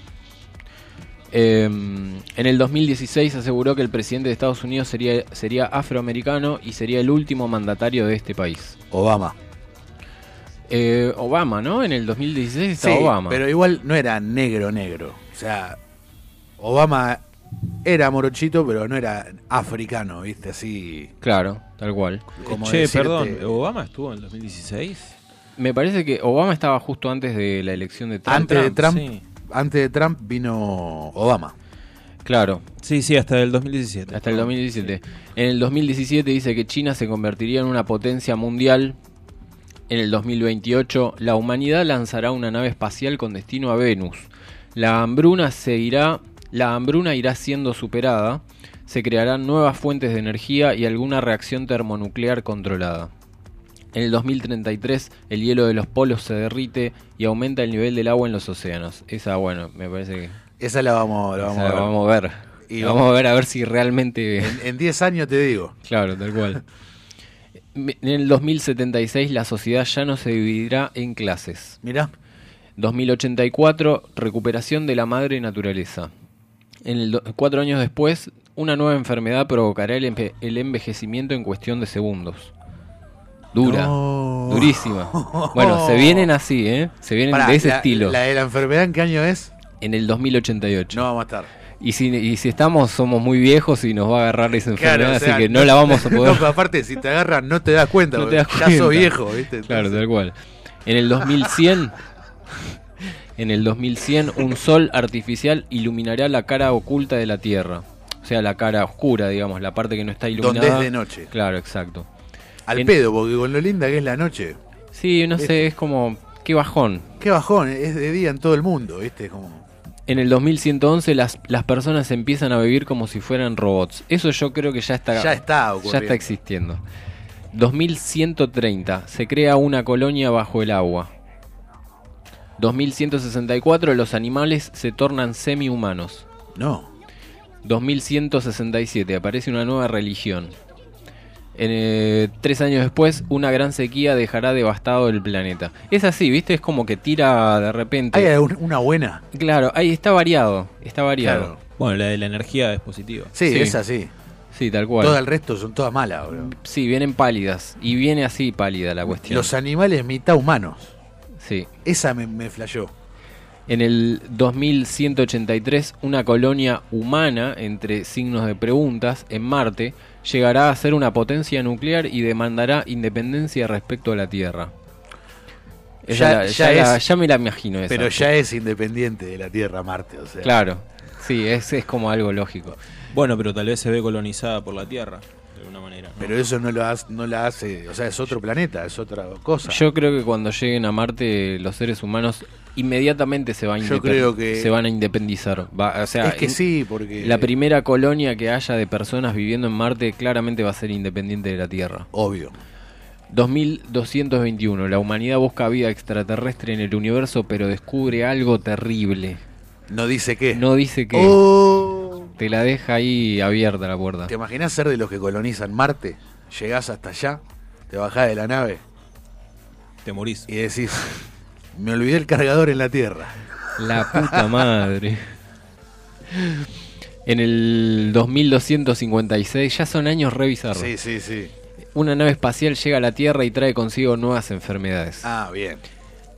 Eh, en el 2016 aseguró que el presidente de Estados Unidos sería, sería afroamericano y sería el último mandatario de este país. Obama. Eh, Obama, ¿no? En el 2016 estaba Sí, Obama. pero igual no era negro, negro. O sea, Obama era morochito, pero no era africano, ¿viste? Así. Claro, tal cual. Como che, decirte- perdón, ¿Obama estuvo en el 2016? Me parece que Obama estaba justo antes de la elección de Trump. Antes de Trump, sí. Antes de Trump vino Obama. Claro, Sí, sí, hasta el 2017. hasta el 2017. En el 2017 dice que China se convertiría en una potencia mundial. En el 2028 la humanidad lanzará una nave espacial con destino a Venus. La hambruna seguirá, la hambruna irá siendo superada. Se crearán nuevas fuentes de energía y alguna reacción termonuclear controlada. En el 2033 el hielo de los polos se derrite y aumenta el nivel del agua en los océanos. Esa, bueno, me parece que Esa la vamos, la vamos a la ver. vamos a ver. Y La vamos a ver a ver si realmente... En, en 10 años te digo. Claro, tal cual. En el 2076 la sociedad ya no se dividirá en clases. Mirá. 2084 recuperación de la madre naturaleza. En el cuatro años después, una nueva enfermedad provocará el, el envejecimiento en cuestión de segundos. Dura, No. durísima. (laughs) Bueno, se vienen así, ¿eh? Se vienen Pará, de ese la- estilo. ¿La de la enfermedad en qué año es? En el 2088. No vamos a estar. Y si, y si estamos, somos muy viejos y nos va a agarrar esa enfermedad, Claro, o sea, así que no la vamos a (laughs) poder. No, aparte, si te agarran, no te das cuenta. (laughs) No te das ya cuenta. sos viejo, ¿viste? Claro, Entonces- tal cual. En el 2100, En el 2100, un sol artificial iluminará la cara oculta de la Tierra. O sea, la cara oscura, digamos, la parte que no está iluminada. Donde es de noche. Claro, exacto. Al En- pedo, porque con lo linda que es la noche. Sí, no sé, es como. Qué bajón. Qué bajón, es de día en todo el mundo, ¿viste? Como... En el 2111 las, las personas empiezan a vivir como si fueran robots. Eso yo creo que ya está, Ya está ya ocurriendo. está existiendo. 2130 se crea una colonia bajo el agua. 2164 los animales se tornan semi-humanos. No. 2167 aparece una nueva religión. En, eh, tres años después, una gran sequía dejará devastado el planeta. Es así, ¿viste? Es como que tira de repente. ¿Hay una buena? Claro, ahí está variado. Está variado. Claro. Bueno, la de la energía es positiva. Sí, Sí. es así. Sí, tal cual. Todo el resto son todas malas, bro. Sí, vienen pálidas. Y viene así pálida la cuestión. Los animales mitad humanos. Sí. Esa me, me flashó. En el 2183, una colonia humana, entre signos de preguntas, en Marte, llegará a ser una potencia nuclear y demandará independencia respecto a la Tierra. Ya- la- ya ya, la- es- ya me la imagino esa. Pero ya es independiente de la Tierra Marte, o sea. Claro, sí, es, es como algo lógico. Bueno, pero tal vez se ve colonizada por la Tierra, de alguna manera. ¿no? Pero eso no, lo hace, no la hace, o sea, es otro planeta, es otra cosa. Yo creo que cuando lleguen a Marte, los seres humanos inmediatamente se, van a Yo creo que- se van a independizar. Va- o sea, es que sí, porque... La primera colonia que haya de personas viviendo en Marte claramente va a ser independiente de la Tierra. Obvio. 2221. La humanidad busca vida extraterrestre en el universo, pero descubre algo terrible. No dice qué. No dice que Oh. te la deja ahí abierta la puerta. ¿Te imaginas ser de los que colonizan Marte? Llegás hasta allá, te bajás de la nave Te morís. y decís, me olvidé el cargador en la Tierra. La puta madre. En el 2256 ya son años re bizarros. Sí, sí, sí. Una nave espacial llega a la Tierra y trae consigo nuevas enfermedades. Ah, bien.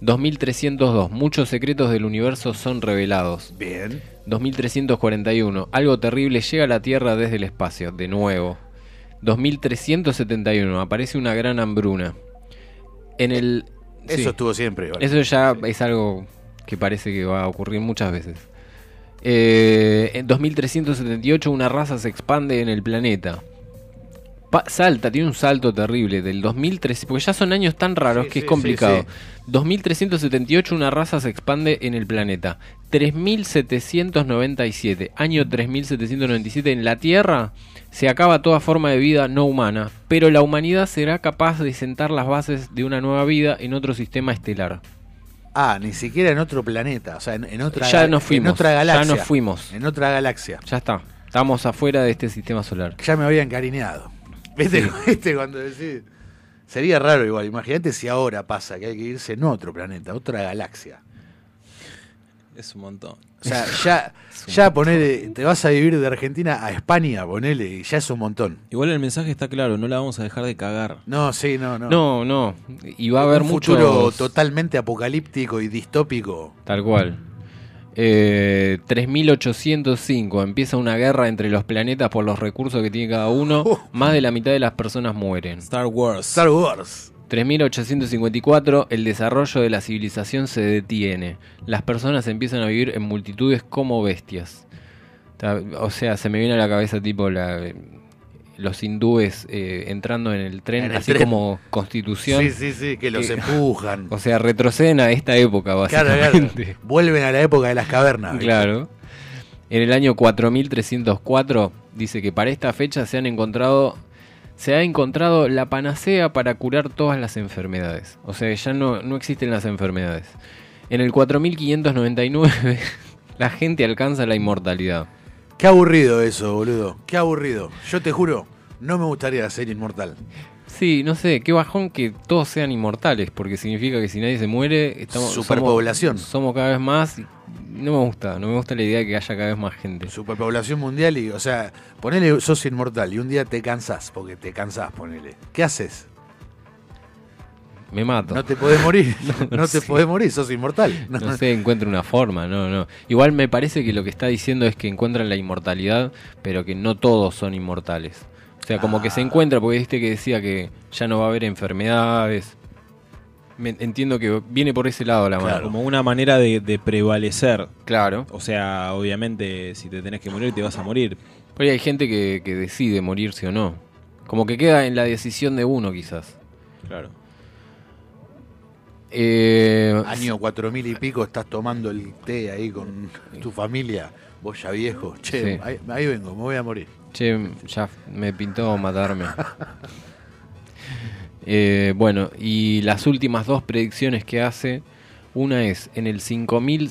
2302. Muchos secretos del universo son revelados. Bien. 2341. Algo terrible llega a la Tierra desde el espacio, de nuevo. 2371. Aparece una gran hambruna. En el... Eso sí, estuvo siempre. ¿vale? eso ya es algo que parece que va a ocurrir muchas veces. Eh, en 2378 una raza se expande en el planeta. Pa- salta, tiene un salto terrible del 2003, porque ya son años tan raros Sí, que es complicado. sí, 2378 una raza se expande en el planeta. 3797, año 3797 en la Tierra se acaba toda forma de vida no humana, pero la humanidad será capaz de sentar las bases de una nueva vida en otro sistema estelar. Ah, ni siquiera en otro planeta, o sea, en, en otra Ya nos fuimos, En otra ya galaxia. nos fuimos. En otra galaxia. Ya está, estamos afuera de este sistema solar. Ya me había encariñado. ¿Viste, (laughs) ¿Viste cuando decís? Sería raro igual. Imagínate si ahora pasa que hay que irse a otro planeta, a otra galaxia. Es un montón. O sea, (laughs) ya, ya ponele, te vas a vivir de Argentina a España, ponele, y ya es un montón. Igual el mensaje está claro, no la vamos a dejar de cagar. No, sí, no, no. No, no, y va a haber un mucho futuro totalmente apocalíptico y distópico. Tal cual. Eh, 3805 empieza una guerra entre los planetas por los recursos que tiene cada uno. (laughs) Más de la mitad de las personas mueren. Star Wars. Star Wars. 3854 el desarrollo de la civilización se detiene. Las personas empiezan a vivir en multitudes como bestias. O sea, se me viene a la cabeza tipo la, los hindúes eh, entrando en el tren, En el así tren. como constitución. Sí, sí, sí, que los empujan. (laughs) O sea, retroceden a esta época, Claro, básicamente. claro. Vuelven a la época de las cavernas. Claro. En el año 4304 dice que para esta fecha se han encontrado se ha encontrado la panacea para curar todas las enfermedades. O sea, ya no, no existen las enfermedades. En el 4599 (laughs) la gente alcanza la inmortalidad. Qué aburrido eso, boludo. Qué aburrido. Yo te juro, no me gustaría ser inmortal. Sí, no sé, qué bajón que todos sean inmortales, porque significa que si nadie se muere, estamos Superpoblación. Somos, somos cada vez más. y No me gusta, no me gusta la idea de que haya cada vez más gente. Superpoblación mundial y, o sea, ponele, sos inmortal y un día te cansás, porque te cansás, ponele. ¿Qué haces? Me mato. No te podés morir. (laughs) No, no te podés morir, sos inmortal. No, No sé, encuentra una forma, no, no. Igual me parece que lo que está diciendo es que encuentran la inmortalidad, pero que no todos son inmortales. O sea, como que se Ah. encuentra, porque viste que decía que ya no va a haber enfermedades. Me- entiendo que viene por ese lado la mano. Claro. Como una manera de, de prevalecer. Claro. O sea, obviamente, si te tenés que morir, te vas a morir. Pero hay gente que, que decide morirse o no. Como que queda en la decisión de uno, quizás. Claro. Eh, Año cuatro mil y pico, estás tomando el té ahí con tu familia, vos ya viejo. Che, Sí. ahí, ahí vengo, me voy a morir. Che, ya me pintó matarme. (laughs) Eh, bueno, y las últimas dos predicciones que hace, una es en el 5000,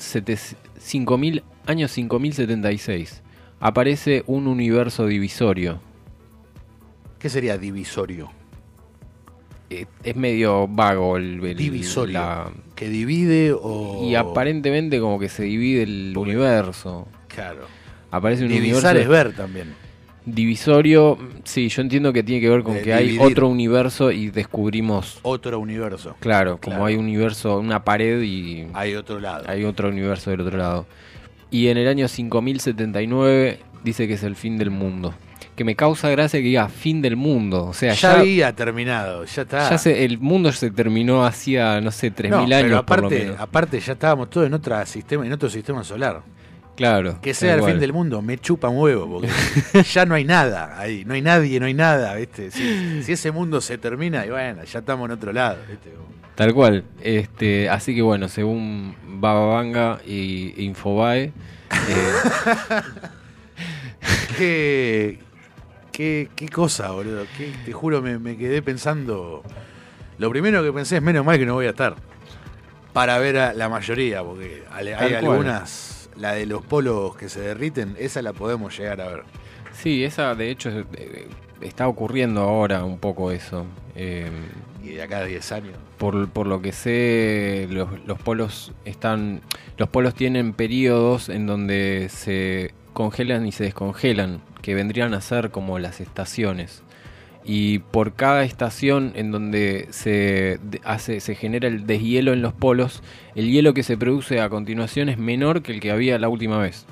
5000 año 5076, aparece un universo divisorio. ¿Qué sería divisorio? Eh, es medio vago el, el- Divisorio. la- ¿Que divide o...? y aparentemente como que se divide el universo. Claro. Aparece un Divisar universo es ver también. Divisorio. Sí, yo entiendo que tiene que ver con que hay otro universo y descubrimos Otro universo. Claro, Claro. como hay un universo, una pared y Hay otro lado. hay otro universo del otro lado. Y en el año 5079 dice que es el fin del mundo. Que me causa gracia que diga fin del mundo. O sea, ya, ya, había terminado, ya está. ya se- el mundo se terminó hacía, no sé, 3.000 No, años pero por lo aparte, menos. aparte ya estábamos todos en otro sistema, en otro sistema solar. Claro. Que sea el fin del mundo, me chupa un huevo, porque (laughs) ya no hay nada ahí, no hay nadie, no hay nada, ¿viste? Si, si ese mundo se termina, y bueno, ya estamos en otro lado, ¿viste? Tal cual. Este, así que bueno, según Baba Vanga y Infobae, eh, (laughs) Qué, qué, qué cosa, boludo. Qué- te juro, me, me quedé pensando. Lo primero que pensé es menos mal que no voy a estar. Para ver a la mayoría, porque hay cual. La de los polos que se derriten, esa la podemos llegar a ver. sí, esa de hecho eh, está ocurriendo ahora un poco eso. Eh, Y de acá a 10 años. por, por lo que sé, los, los polos están. Los polos tienen periodos en donde se congelan y se descongelan, que vendrían a ser como las estaciones. Y por cada estación en donde se hace, se genera el deshielo en los polos, el hielo que se produce a continuación es menor que el que había la última vez.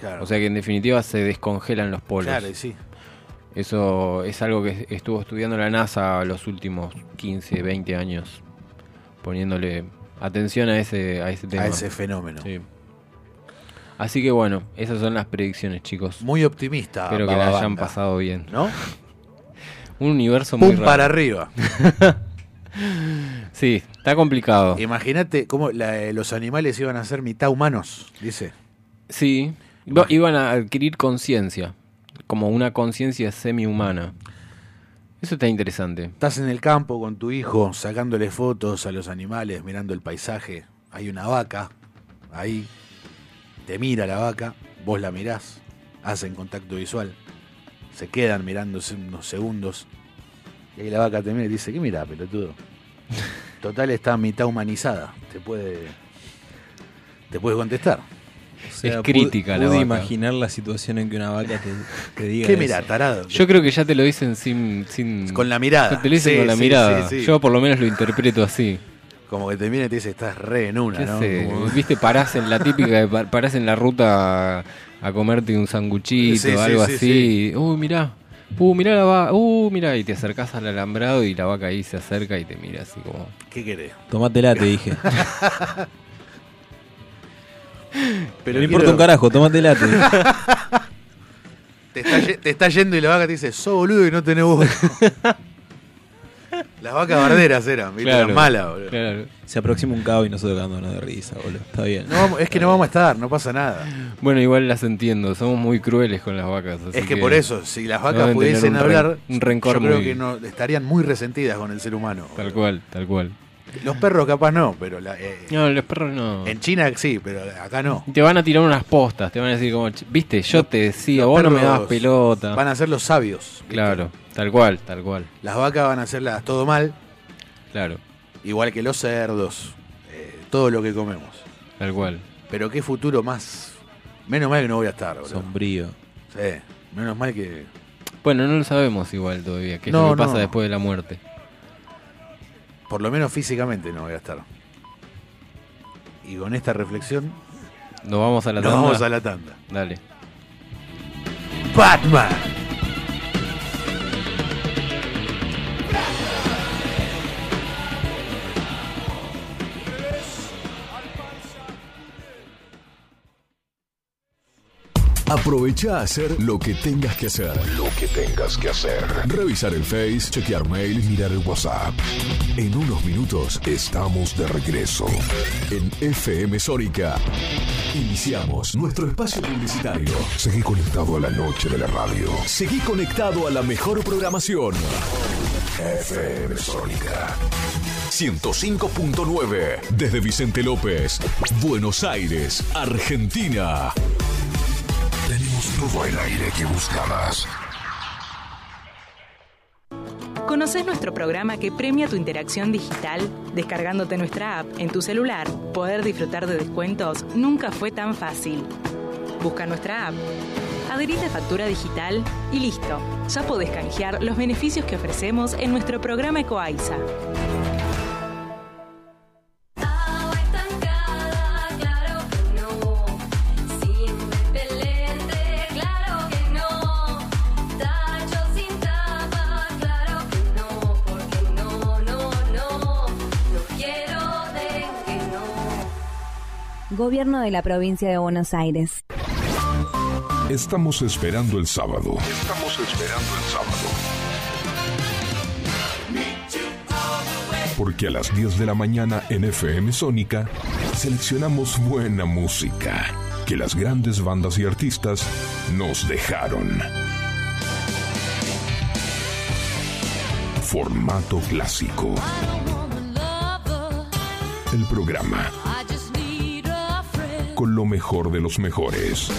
Claro, O sea que en definitiva se descongelan los polos. claro, sí. Eso es algo que estuvo estudiando la NASA los últimos 15, 20 años, poniéndole atención a ese, a ese tema. A ese fenómeno. Sí. Así que bueno, esas son las predicciones, chicos. Muy optimista. Espero que la hayan pasado bien. ¿No? Un universo muy Pum raro. para arriba. (laughs) Sí, está complicado. Imagínate cómo la- eh, los animales iban a ser mitad humanos, dice. Sí, iba- iban a adquirir conciencia, como una conciencia semi-humana. Eso está interesante. Estás en el campo con tu hijo, sacándole fotos a los animales, mirando el paisaje. Hay una vaca ahí, te mira la vaca, vos la mirás, hacen contacto visual, se quedan mirándose unos segundos. Y ahí la vaca te mira y dice, ¿qué mira, pelotudo? (laughs) Total está mitad humanizada, te puede, te puede contestar. O sea, Es crítica la pude vaca. imaginar la situación en que una vaca te, te diga ¿Qué mira, tarado? Yo creo que ya te lo dicen sin... sin Con la mirada. Te lo dicen Sí, con la sí, mirada. sí, sí. Yo por lo menos lo interpreto así. Como que te mira y te dice, estás re en una, ¿Qué ¿no? sé? Como- Viste, parás en la típica, (laughs) parás en la ruta a, comerte un sanguchito Sí, o sí, algo sí, así. Uy, mirá. Uh, mirá la vaca. Uh, mirá. Y te acercás al alambrado y la vaca ahí se acerca y te mira así como. ¿Qué querés? Tómatela, te dije. (laughs) Pero no importa quiero- un carajo, tómatela, te dije. (laughs) Te está, te está yendo y la vaca te dice, sos boludo y no tenés voz. (laughs) Las vacas barderas eran, ¿viste? Las malas, boludo. claro. Se aproxima un cabo y nosotros cagándonos de risa, boludo. Está bien. No vamos- es que no vamos a estar, no pasa nada. Bueno, igual las entiendo. Somos muy crueles con las vacas. así es que, por eso, si las vacas deben tener pudiesen un ren- hablar, un rencor yo creo muy- que no, estarían muy resentidas con el ser humano. Tal cual, tal cual. Los perros capaz no, pero la- eh, No, los perros no. en China sí, pero acá no. Te van a tirar unas postas. Te van a decir como, "Ch- viste, yo Los- te decía, vos no me perros dabas pelota. Van a ser los sabios. ¿viste? Claro, tal cual, tal cual. Las vacas van a hacerlas todo mal, Claro, igual que los cerdos, eh, todo lo que comemos. tal cual. Pero qué futuro más... Menos mal que no voy a estar, boludo. Sombrío. Sí, menos mal que... Bueno, no lo sabemos igual todavía. ¿Qué es No, lo que pasa no. después de la muerte? Por lo menos físicamente no voy a estar. Y con esta reflexión Nos vamos a la nos tanda. vamos a la tanda. Dale. Batman. Aprovecha a hacer lo que tengas que hacer. Lo que tengas que hacer. Revisar el Face, chequear mail, Mirar el WhatsApp. En unos minutos Estamos de regreso. en FM Sónica. Iniciamos nuestro espacio publicitario. Seguí conectado a la noche de la radio. Seguí conectado a la mejor programación. FM Sónica. 105.9 desde Vicente López, Buenos Aires, Argentina. Tenemos todo el aire que buscabas. ¿Conoces nuestro programa que premia tu interacción digital? Descargándote nuestra app en tu celular, poder disfrutar de descuentos nunca fue tan fácil. Busca nuestra app, adherite a factura digital y listo. Ya podés canjear los beneficios que ofrecemos en nuestro programa Ecoaiza. Gobierno de la provincia de Buenos Aires. Estamos esperando el sábado. Estamos esperando el sábado. Porque a las 10 de la mañana en FM Sónica seleccionamos buena música que las grandes bandas y artistas nos dejaron. Formato clásico. El programa lo mejor de los mejores.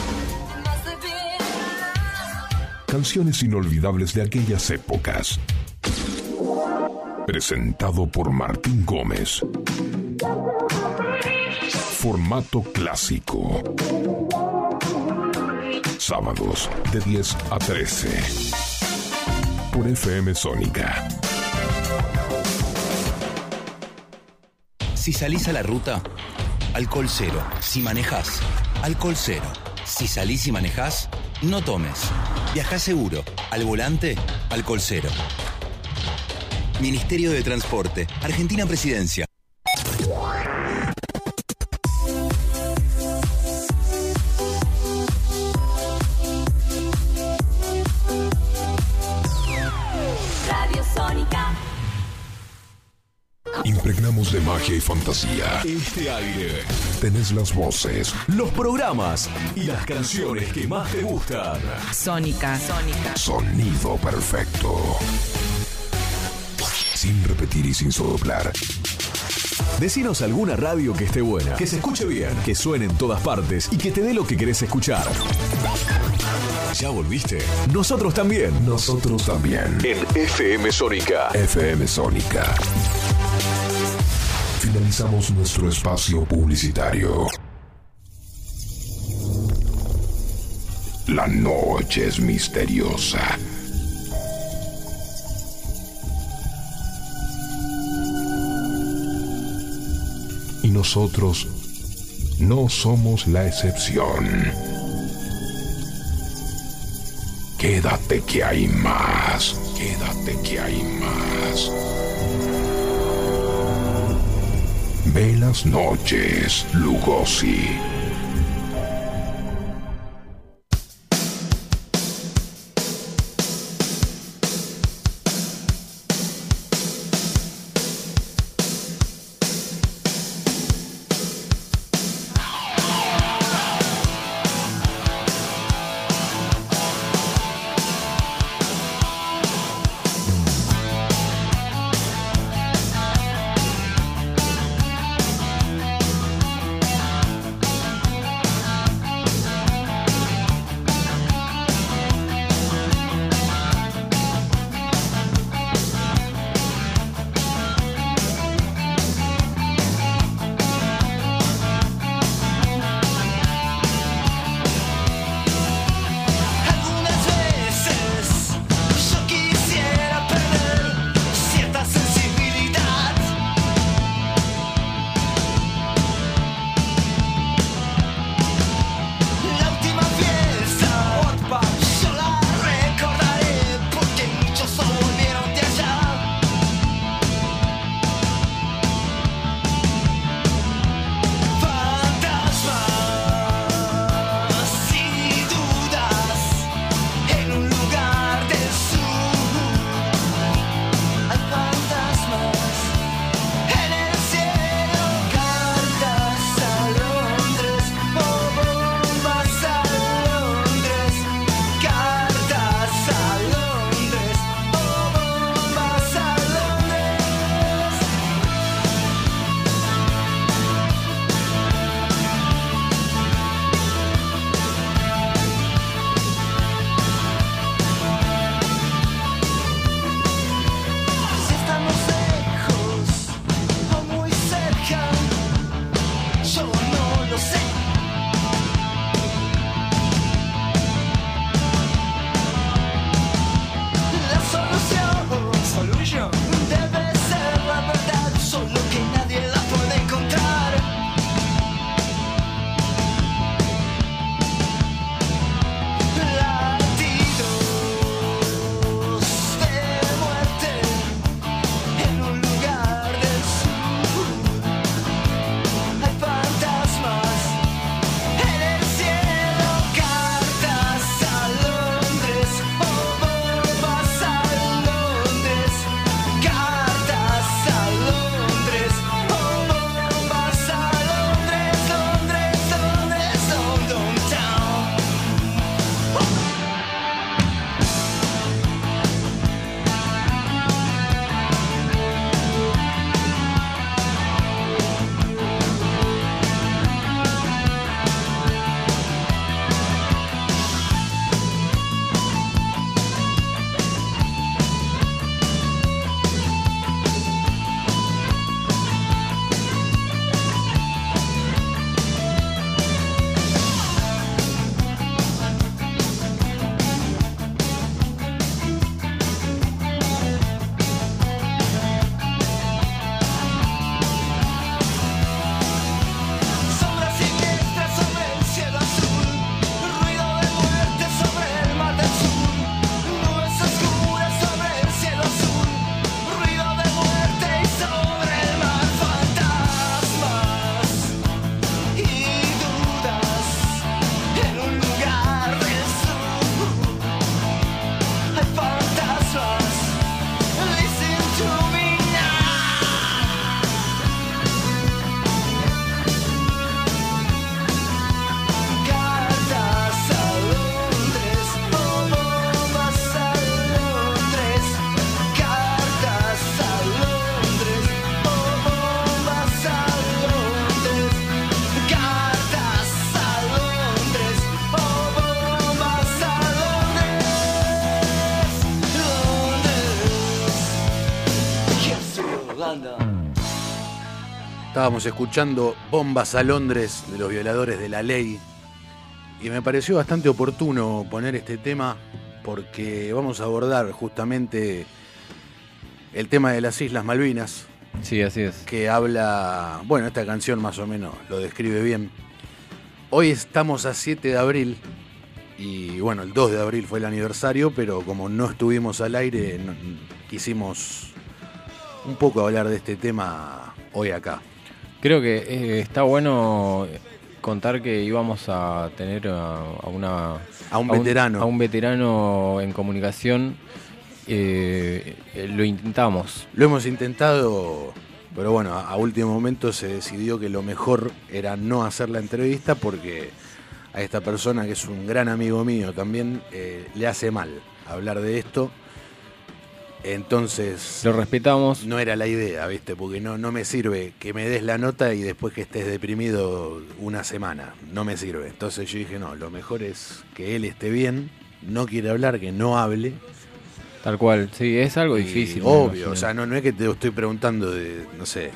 Canciones inolvidables de aquellas épocas. Presentado por Martín Gómez. Formato clásico. Sábados de 10 a 13. Por FM Sónica. Si salís a la ruta, alcohol cero. Si manejás, alcohol cero. Si salís y manejás, no tomes. Viajá seguro. Al volante, alcohol cero. Ministerio de Transporte, Argentina Presidencia. Magia y fantasía. Este aire, Tenés las voces, los programas y las canciones que más te gustan. Sónica. Sónica. sonido perfecto. Sin repetir y sin soplar. Decinos alguna radio que esté buena, que se escuche bien, que suene en todas partes y que te dé lo que querés escuchar. ¿Ya volviste? Nosotros también. Nosotros también. En FM Sónica. FM Sónica. Finalizamos nuestro espacio publicitario. La noche es misteriosa. Y nosotros no somos la excepción. Quédate que hay más. Quédate que hay más. Ve las noches, Lugosi. Estábamos escuchando Bombas a Londres de los violadores de la ley y me pareció bastante oportuno poner este tema porque vamos a abordar justamente el tema de las Islas Malvinas. Sí, así es. Que habla, bueno, esta canción más o menos lo describe bien. Hoy estamos a 7 de abril y bueno, el 2 de abril fue el aniversario, pero como no estuvimos al aire, no- quisimos un poco hablar de este tema hoy acá. Creo que eh, está bueno contar que íbamos a tener a, a una A un veterano. a un veterano en comunicación. Eh, eh, lo intentamos. Lo hemos intentado, pero bueno, a, a último momento se decidió que lo mejor era no hacer la entrevista porque a esta persona, que es un gran amigo mío también, eh, le hace mal hablar de esto. Entonces... Lo respetamos. No era la idea, ¿viste? Porque no, no me sirve que me des la nota y después que estés deprimido una semana. No me sirve. Entonces yo dije, no, lo mejor es que él esté bien, no quiere hablar, que no hable. Tal cual, sí, es algo Y difícil. Obvio, o sea, no, no es que te estoy preguntando de, no sé,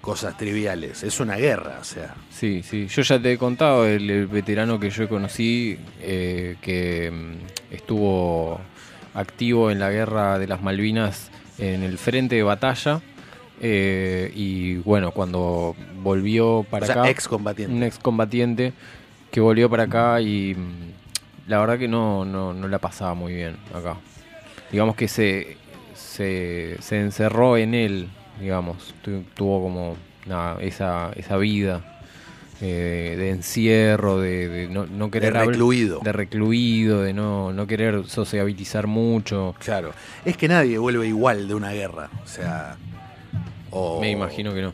cosas triviales. Es una guerra, o sea. Sí, sí. Yo ya te he contado el, el veterano que yo conocí eh, que mm, estuvo activo en la guerra de las Malvinas en el frente de batalla. eh, y bueno, cuando volvió para O sea, acá. excombatiente. Un excombatiente que volvió para acá y mm, la verdad que no, no, no la pasaba muy bien acá. Digamos que se, se, se encerró en él, digamos. Tu- tuvo como esa, esa vida eh, de encierro, de, de no, no querer habl- recluido. de recluido, de no, no querer sociabilizar mucho. Claro. Es que nadie vuelve igual de una guerra. O sea. O, Me imagino que no.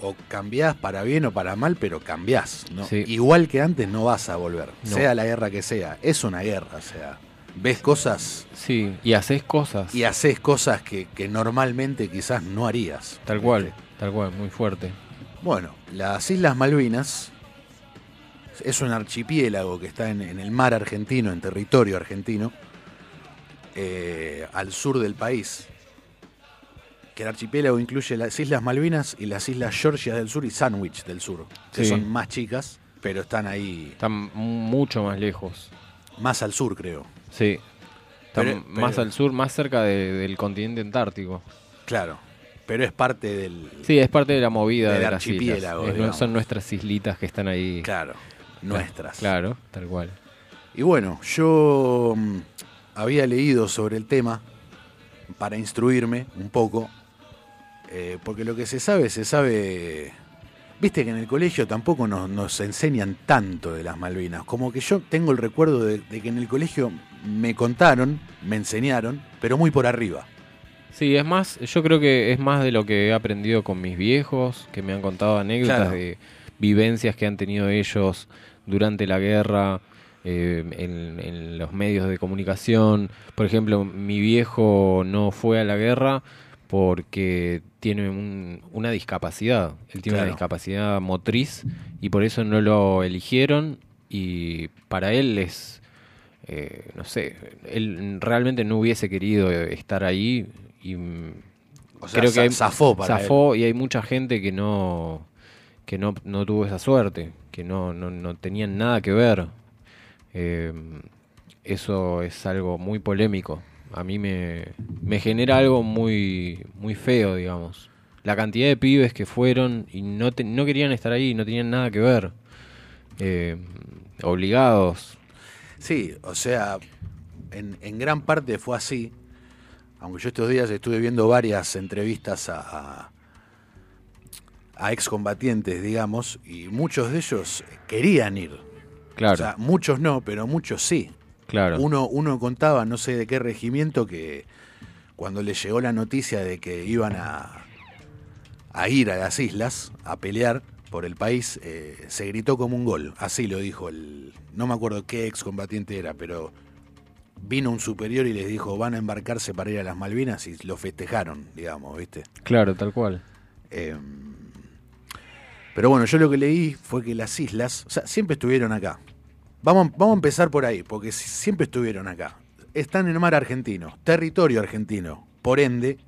O, o cambiás para bien o para mal, pero cambiás. ¿no? Sí. Igual que antes no vas a volver. No. Sea la guerra que sea. Es una guerra. O sea, ves cosas Sí, y haces cosas. y haces cosas que, que normalmente quizás no harías. Tal cual, tal cual, muy fuerte. Bueno, las Islas Malvinas es un archipiélago que está en, en el mar argentino, en territorio argentino, eh, al sur del país. Que el archipiélago incluye las Islas Malvinas y las Islas Georgia del Sur y Sandwich del Sur, que Sí. son más chicas, pero están ahí Están mucho más lejos. más al sur, creo. Sí. Están Pero- más pero- al sur, más cerca de- del continente antártico. Claro, pero es parte del... Sí, es parte de la movida Del de las archipiélago, islas. Son nuestras islitas que están ahí. Claro, nuestras. Claro, tal cual. Y bueno, yo mm, había leído sobre el tema para instruirme un poco, eh, porque lo que se sabe, se sabe... Viste que en el colegio tampoco nos, nos enseñan tanto de las Malvinas, como que yo tengo el recuerdo de, de que en el colegio me contaron, me enseñaron, pero muy por arriba. Sí, es más, yo creo que es más de lo que he aprendido con mis viejos, que me han contado anécdotas Claro. de vivencias que han tenido ellos durante la guerra, eh, en, en los medios de comunicación. Por ejemplo, mi viejo no fue a la guerra porque tiene un- una discapacidad. Él tiene una Claro. discapacidad motriz y por eso no lo eligieron y para él es, eh, no sé, él realmente no hubiese querido estar ahí y mm, O sea, creo que zafó para zafó y hay mucha gente que no que no, no tuvo esa suerte, que no, no, no tenían nada que ver. Eh, eso es algo muy polémico. A mí me, me genera algo muy, muy feo, digamos. La cantidad de pibes que fueron y no, te- no querían estar ahí, no tenían nada que ver. Eh, obligados. Sí, o sea, en, en gran parte fue así. Aunque yo estos días estuve viendo varias entrevistas a, a, a excombatientes, digamos, y muchos de ellos querían ir. Claro. O sea, muchos no, pero muchos sí. Claro. Uno, uno contaba, no sé de qué regimiento, que cuando le llegó la noticia de que iban a, a ir a las islas a pelear por el país, eh, se gritó como un gol. Así lo dijo el. No me acuerdo qué excombatiente era, pero vino un superior y les dijo: van a embarcarse para ir a las Malvinas y lo festejaron, digamos, ¿viste? Claro, tal cual. Eh, pero bueno, yo lo que leí fue que las islas, o sea, siempre estuvieron acá. Vamos, vamos a empezar por ahí, porque si- siempre estuvieron acá. Están en el mar argentino, territorio argentino. Por ende,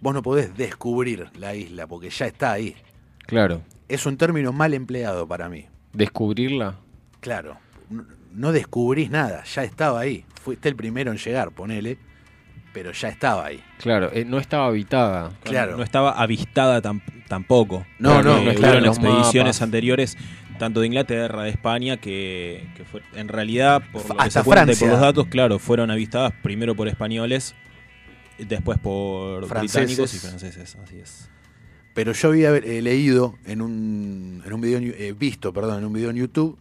vos no podés descubrir la isla porque ya está ahí. Claro. Es un término mal empleado para mí. Descubrirla. Claro, no descubrís nada, ya estaba ahí. Fuiste el primero en llegar, ponele, pero ya estaba ahí. Claro, eh, no estaba habitada. Claro. No estaba avistada tam- tampoco. No, Porque no, hubieron claro, los expediciones mapas. anteriores, tanto de Inglaterra, de España, que, que fue, en realidad, por lo que Hasta se cuenta y Francia. por los datos, claro, fueron avistadas primero por españoles, después por Franceses. británicos y franceses, así es. Pero yo había eh, leído en un, en un video, en eh, visto, perdón, en un video en YouTube,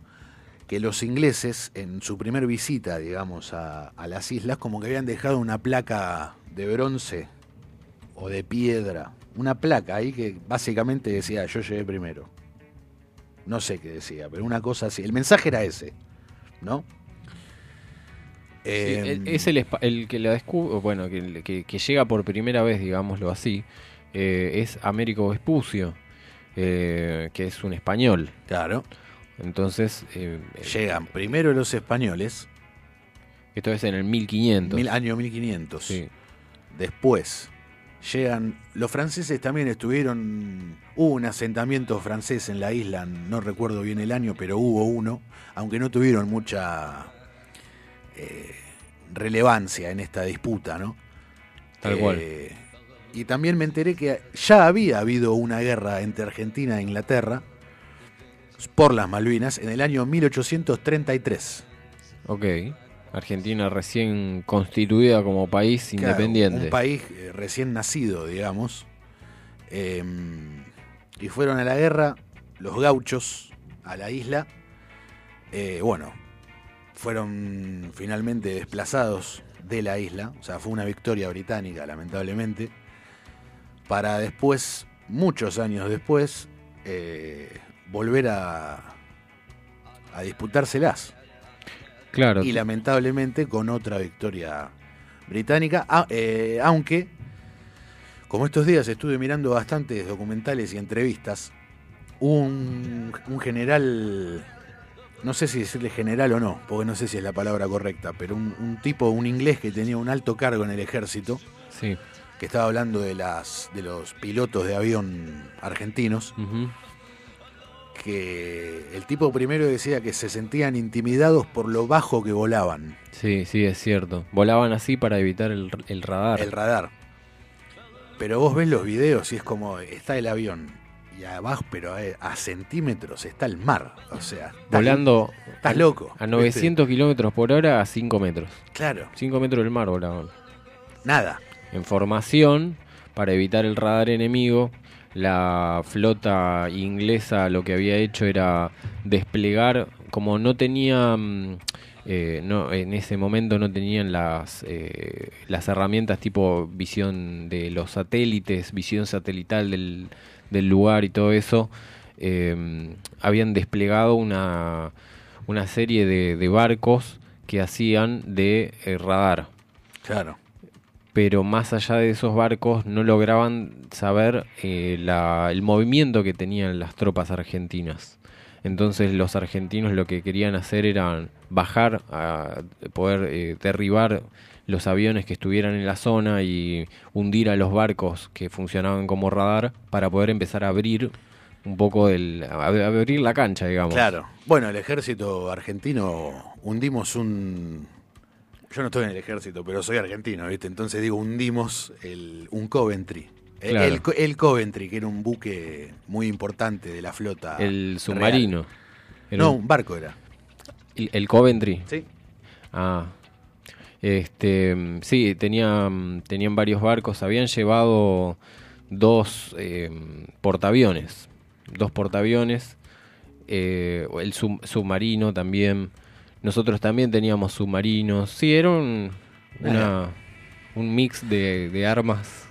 que los ingleses en su primer visita, digamos, a, a las islas, como que habían dejado una placa de bronce o de piedra, una placa ahí que básicamente decía, yo llegué primero. No sé qué decía, pero una cosa así. El mensaje era ese, ¿no? Sí, Eh, el- es el, que la descubre, bueno, que, que- que llega por primera vez, digámoslo así, eh, es Américo Vespucio, eh, que es un español. Claro. Entonces, eh, eh, Llegan primero los españoles, esto es en el 1500. mil, año 1500. Sí. Después llegan los franceses también estuvieron hubo un asentamiento francés en la isla, no recuerdo bien el año, pero hubo uno, aunque no tuvieron mucha eh, relevancia en esta disputa, ¿no? Tal Eh, cual. Y también me enteré que ya había habido una guerra entre Argentina e Inglaterra por las Malvinas en el año 1833. Ok. Argentina recién constituida como país Claro, independiente. Un país eh, recién nacido, digamos. Eh, y fueron a la guerra los gauchos a la isla. Eh, bueno, fueron finalmente desplazados de la isla. O sea, fue una victoria británica, lamentablemente. Para después, muchos años después, eh, volver a, a disputárselas Claro. y lamentablemente con otra victoria británica, a- eh, aunque como estos días estuve mirando bastantes documentales y entrevistas, un, un general, no sé si decirle general o no, porque no sé si es la palabra correcta, pero un, un tipo, un inglés que tenía un alto cargo en el ejército, Sí. que estaba hablando de, las, de los pilotos de avión argentinos. Que el tipo primero decía que se sentían intimidados por lo bajo que volaban. Sí, sí, es cierto. Volaban así para evitar el, el radar. el radar. Pero vos ves los videos y es como está el avión y abajo, pero a, a centímetros está el mar. O sea, estás- Volando estás loco. a 900 kilómetros por hora a 5 metros. Claro, 5 metros del mar volaban. nada. En formación, para evitar el radar enemigo, la flota inglesa lo que había hecho era desplegar, como no tenía, mm, eh, no, en ese momento no tenían las, eh, las herramientas tipo visión de los satélites, visión satelital del, del lugar y todo eso, eh, habían desplegado una, una serie de, de barcos que hacían de eh, radar Claro. Pero más allá de esos barcos no lograban saber eh, la- el movimiento que tenían las tropas argentinas. Entonces los argentinos lo que querían hacer era bajar, a poder eh, derribar los aviones que estuvieran en la zona y hundir a los barcos que funcionaban como radar para poder empezar a abrir un poco el, abrir la cancha, digamos. Claro. Bueno, el ejército argentino hundimos un. Yo no estoy en el ejército, pero soy argentino, ¿viste? Entonces digo, hundimos el, un Coventry. El- Claro. El, Co- el Coventry, que era un buque muy importante de la flota. El submarino. No, un- barco era. el, el Coventry. Sí. Ah. Este, sí, tenían, tenían varios barcos. Habían llevado dos eh, portaaviones. Dos portaaviones. eh, el sub- submarino también. Nosotros también teníamos submarinos. Sí, era un, una- un mix de, de armas.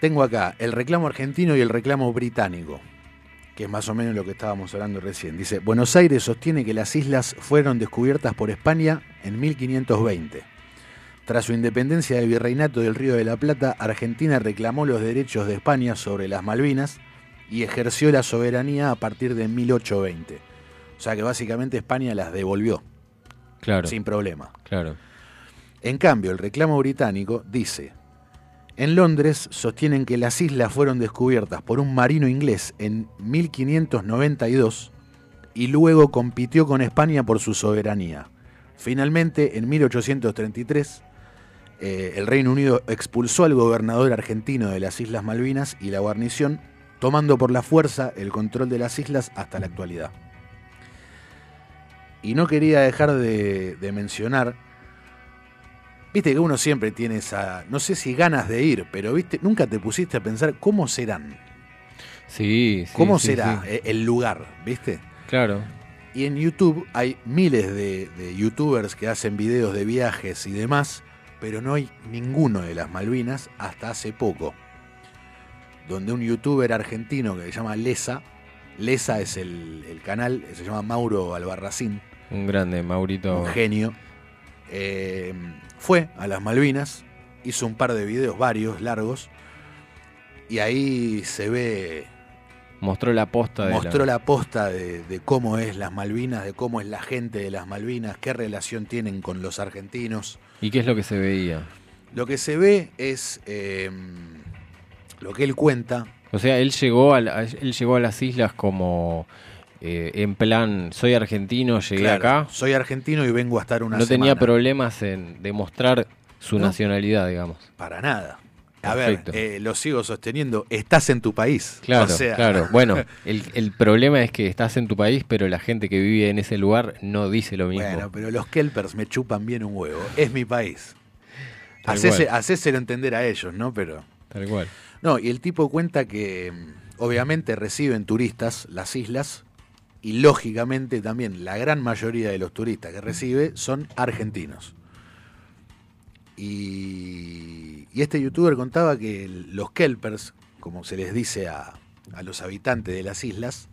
Tengo acá el reclamo argentino y el reclamo británico, que es más o menos lo que estábamos hablando recién. Dice, Buenos Aires sostiene que las islas fueron descubiertas por España en 1520. Tras su independencia del virreinato del Río de la Plata, Argentina reclamó los derechos de España sobre las Malvinas y ejerció la soberanía a partir de 1820. O sea que básicamente España las devolvió Claro, sin problema. claro. En cambio, el reclamo británico dice En Londres sostienen que las islas fueron descubiertas por un marino inglés en 1592 y luego compitió con España por su soberanía. Finalmente, en 1833, eh, el Reino Unido expulsó al gobernador argentino de las Islas Malvinas y la guarnición, tomando por la fuerza el control de las islas hasta la actualidad. Y no quería dejar de, de mencionar, viste que uno siempre tiene esa, no sé si ganas de ir, pero viste, nunca te pusiste a pensar cómo serán, Sí, sí. cómo sí, será sí. el lugar, viste. Claro. Y en YouTube hay miles de, de youtubers que hacen videos de viajes y demás, pero no hay ninguno de las Malvinas hasta hace poco. Donde un youtuber argentino que se llama Lesa, Lesa es el, el canal, se llama Mauro Albarracín, Un grande, Maurito. un genio, eh, fue a las Malvinas, hizo un par de videos, varios, largos, y ahí se ve Mostró la posta de mostró la posta de, de cómo es las Malvinas, de cómo es la gente de las Malvinas, qué relación tienen con los argentinos. ¿Y qué es lo que se veía? Lo que se ve es eh, lo que él cuenta. O sea, él llegó a, la- él llegó a las islas como eh, en plan, soy argentino, llegué Claro, acá. Soy argentino y vengo a estar una no tenía semana. problemas en demostrar su No. nacionalidad, digamos. Para nada. A Perfecto. ver, eh, lo sigo sosteniendo. Estás en tu país. Claro, O sea, claro. (laughs) Bueno, el, el problema es que estás en tu país, pero la gente que vive en ese lugar no dice lo mismo. Bueno, pero los Kelpers me chupan bien un huevo. Es mi país. Hacese-. Hacéselo entender a ellos, ¿no? Pero. Tal cual. No, y el tipo cuenta que mm, obviamente reciben turistas las islas y lógicamente también la gran mayoría de los turistas que recibe son argentinos. Y, este youtuber contaba que los kelpers, como se les dice a, a los habitantes de las islas,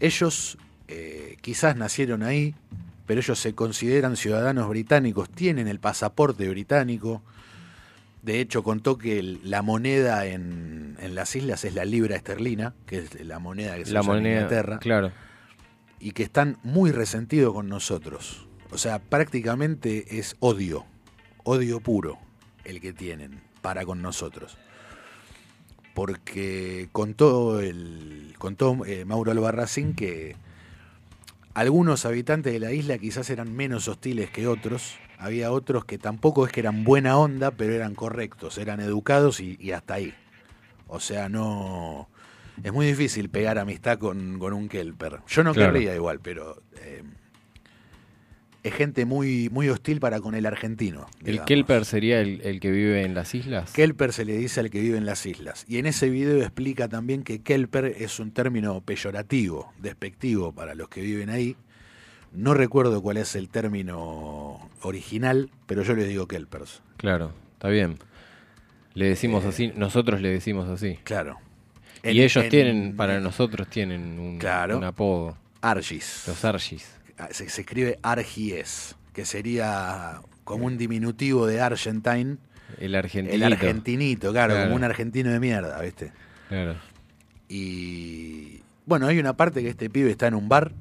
ellos eh, quizás nacieron ahí, pero ellos se consideran ciudadanos británicos, tienen el pasaporte británico, de hecho, contó que el- la moneda en, en las islas es la libra esterlina, que es la moneda que se La usa en Inglaterra, claro. y que están muy resentidos con nosotros. O sea, prácticamente es odio, odio puro el que tienen para con nosotros. Porque contó, el, contó eh, Mauro Albarracín que algunos habitantes de la isla quizás eran menos hostiles que otros. Había otros que tampoco es que eran buena onda, pero eran correctos, eran educados y, y hasta ahí. O sea, no. Es muy difícil pegar amistad con, con un Kelper. Yo no Claro. querría igual, pero. eh, es gente muy, muy hostil para con el argentino. ¿El. Kelper sería el, el que vive en las islas? Kelper se le dice al que vive en las islas. Y en ese video explica también que Kelper es un término peyorativo, despectivo para los que viven ahí. No recuerdo cuál es el término original, pero yo le digo Kelpers. Claro, está bien. Le decimos Eh, así, nosotros le decimos así. Claro. Y ellos en- tienen, para nosotros tienen un, Claro. un apodo. Argis. Los Argis. Ah, Se, se escribe Argies, que sería como un diminutivo de Argentine. El argentinito. El argentinito, claro, Claro. como un argentino de mierda, ¿viste? Claro. Y bueno, hay una parte que este pibe está en un bar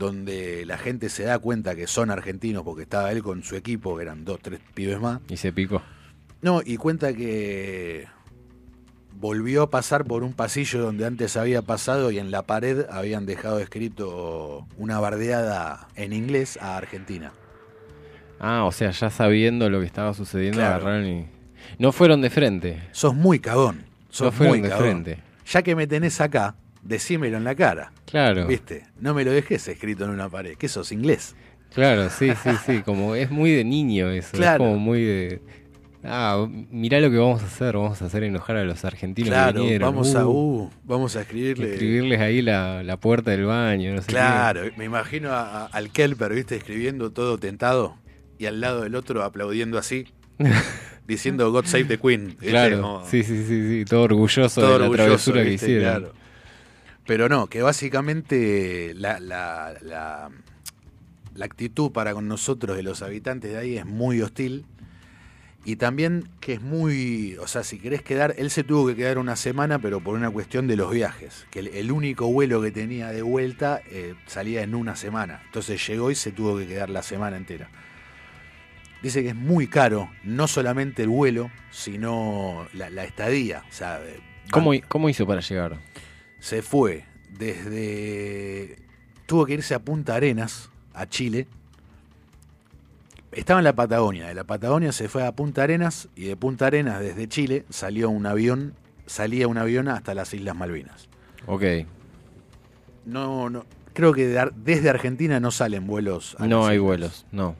donde la gente se da cuenta que son argentinos porque estaba él con su equipo, que eran dos, tres pibes más. Y se picó. No, y cuenta que volvió a pasar por un pasillo donde antes había pasado y en la pared habían dejado escrito una bardeada en inglés a Argentina. Ah, o sea, ya sabiendo lo que estaba sucediendo, Claro. agarraron y... No fueron de frente. Sos muy cagón. Sos No fueron muy de cagón. frente. Ya que me tenés acá, decímelo en la cara. Claro. ¿Viste? No me lo dejes escrito en una pared. que sos inglés? Claro, sí, sí, sí. Como es muy de niño eso. Claro. Es como muy de. Ah, mirá lo que vamos a hacer. Vamos a hacer enojar a los argentinos que Claro, vinieron. vamos a Uh, vamos a escribirle. escribirles ahí la, la puerta del baño. No sé qué. Claro, me imagino a- a- al Kelper, ¿viste? Escribiendo todo tentado y al lado del otro aplaudiendo así, (laughs) diciendo God Save the Queen. Claro, Como sí, sí, sí, sí. Todo orgulloso todo de la orgulloso, travesura que ¿viste? hicieron. Claro. Pero no, que básicamente la, la, la, la actitud para con nosotros de los habitantes de ahí es muy hostil. Y también que es muy, o sea, si querés quedar, él se tuvo que quedar una semana, pero por una cuestión de los viajes, que el, el único vuelo que tenía de vuelta eh, salía en una semana. Entonces llegó y se tuvo que quedar la semana entera. dice que es muy caro, no solamente el vuelo, sino la, la estadía. O sea, eh, ¿Cómo, ¿Cómo hizo para llegar? Se fue desde. Tuvo que irse a Punta Arenas, a Chile. Estaba en la Patagonia. De la Patagonia se fue a Punta Arenas y de Punta Arenas, desde Chile, salió un avión, salía un avión hasta las Islas Malvinas. Ok. No, no, creo que de Ar- desde Argentina no salen vuelos. a No hay islas. vuelos, no.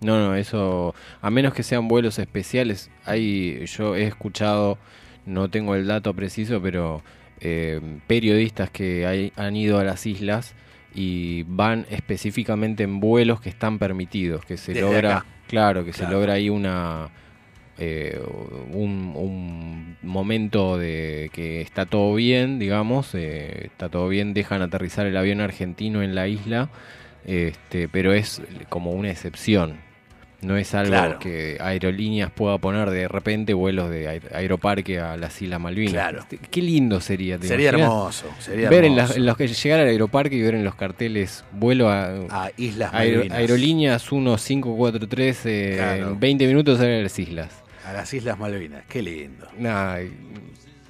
No, no, eso, a menos que sean vuelos especiales, hay, yo he escuchado, no tengo el dato preciso, pero eh, periodistas que hay- han ido a las islas y van específicamente en vuelos que están permitidos, que se Desde logra, acá. claro, que se logra ahí una eh, un, un momento de que está todo bien, digamos, eh, está todo bien, dejan aterrizar el avión argentino en la isla, este, pero es como una excepción. No es algo Claro. que aerolíneas pueda poner de repente vuelos de aer- aeroparque a las Islas Malvinas. Claro. Este, Qué lindo sería. ¿te Sería hermoso, sería ver en, hermoso. las- en los que llegar al aeroparque y ver en los carteles vuelo a, A Islas aer- Malvinas. aerolíneas 1543 eh, Claro. en 20 minutos a las islas. A las Islas Malvinas. Qué lindo. Nah,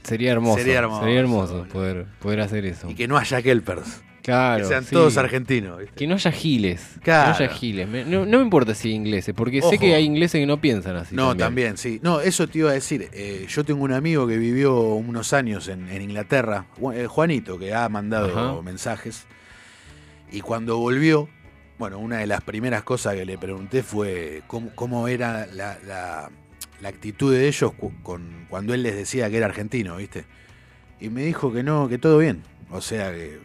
sería hermoso. Sería hermoso, Sería hermoso poder, poder hacer eso. Y que no haya Kelpers. Claro, que sean sí. todos argentinos. ¿viste? Que no haya giles. Claro. Que no haya giles. Me- no, no me importa si ingleses, porque sé que hay ingleses que no piensan así. No, también. sí. No, eso te iba a decir. Eh, yo tengo un amigo que vivió unos años en, en Inglaterra, eh, Juanito, que ha mandado Ajá. mensajes. Y cuando volvió, bueno, una de las primeras cosas que le pregunté fue cómo, cómo era la, la- la actitud de ellos cu- con, cuando él les decía que era argentino, ¿viste? Y me dijo que no, que todo bien. O sea, que,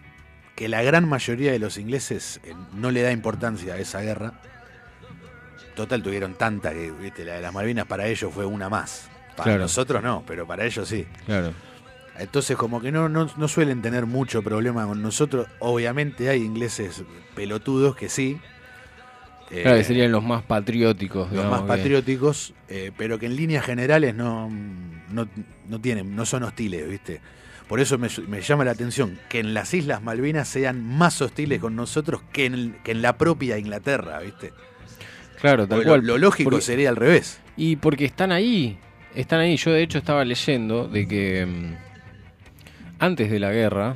que la gran mayoría de los ingleses eh, no le da importancia a esa guerra. Total, tuvieron tanta que, viste, la de las Malvinas para ellos fue una más. Para Claro. nosotros no, pero para ellos sí. Claro. Entonces, como que no, no, no suelen tener mucho problema con nosotros. Obviamente hay ingleses pelotudos que sí. eh, Claro, que serían los más patrióticos. los más que- patrióticos, eh, pero que en líneas generales no, no, no tienen, no son hostiles, ¿viste? Por eso me, me llama la atención que en las Islas Malvinas sean más hostiles con nosotros que en, que en la propia Inglaterra, ¿viste? Claro, tal Porque cual. Lo, lo lógico Porque- sería al revés. Y porque están ahí, están ahí. Yo de hecho estaba leyendo de que mm, antes de la guerra,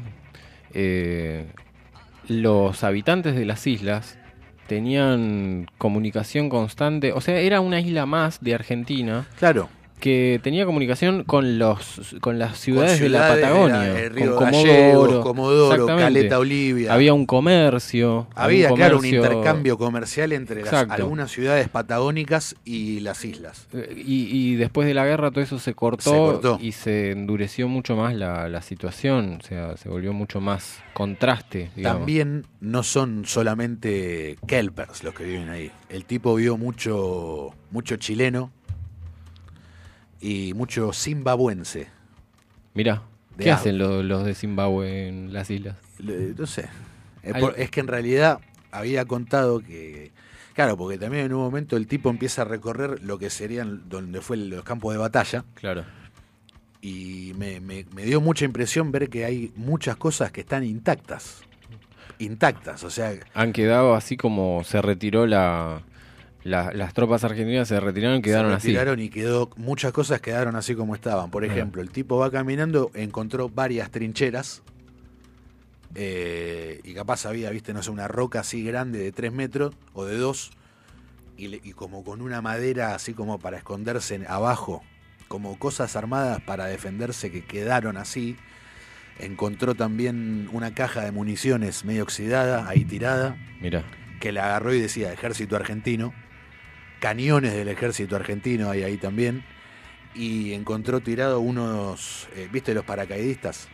eh, los habitantes de las islas tenían comunicación constante, o sea, era una isla más de Argentina Claro. Que tenía comunicación con los con las ciudades, de la ciudades de la- Patagonia, Río con Gallegos, Comodoro, Comodoro. Caleta Olivia. Había un comercio, Había, un claro, un intercambio comercial entre las- algunas ciudades patagónicas y las islas. Eh, Y, y después de la guerra todo eso se cortó, Se cortó. y se endureció mucho más la, la situación, o sea, se volvió mucho más contraste, digamos. También no son solamente kelpers los que viven ahí. El tipo vio mucho, mucho chileno y mucho zimbabuense. Mirá, ¿qué hacen los, los de Zimbabue en las islas? Le- No sé. Por- es que en realidad había contado que. Claro, porque también en un momento el tipo empieza a recorrer lo que serían donde fue los campos de batalla. Claro. Y me, me- me dio mucha impresión ver que hay muchas cosas que están intactas. Intactas, o sea, Han quedado así como se retiró la, la- las tropas argentinas, se retiraron y quedaron se así. retiraron y quedó muchas cosas quedaron así como estaban. Por ejemplo, el tipo va caminando, encontró varias trincheras eh, y capaz había, viste, no sé, una roca así grande de 3 metros o de 2 y, como con una madera así como para esconderse abajo, como cosas armadas para defenderse que quedaron así. Encontró también una caja de municiones medio oxidada, ahí tirada Mira, que la agarró y decía ejército argentino, cañones del ejército argentino hay ahí también, y encontró tirado unos, eh, ¿viste los paracaidistas?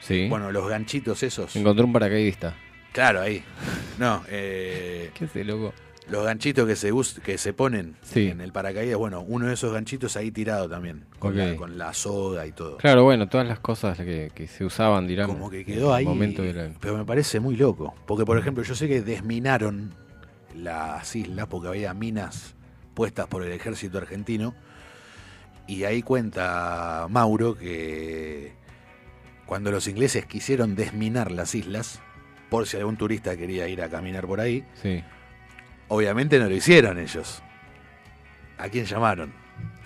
sí. Bueno, los ganchitos esos. Encontró un paracaidista. Claro, ahí. (laughs) No, eh, ¿Qué hace, loco? los ganchitos que se, que se ponen Sí. en el paracaídas, bueno, uno de esos ganchitos ahí tirado también, con, la, con la soga y todo. Claro, bueno, todas las cosas que, que se usaban, dirán. Como que quedó ahí. momento de la- Pero me parece muy loco. Porque, por ejemplo, yo sé que desminaron las islas porque había minas puestas por el ejército argentino. Y ahí cuenta Mauro que cuando los ingleses quisieron desminar las islas, por si algún turista quería ir a caminar por ahí, Sí. obviamente no lo hicieron ellos. ¿A quién llamaron?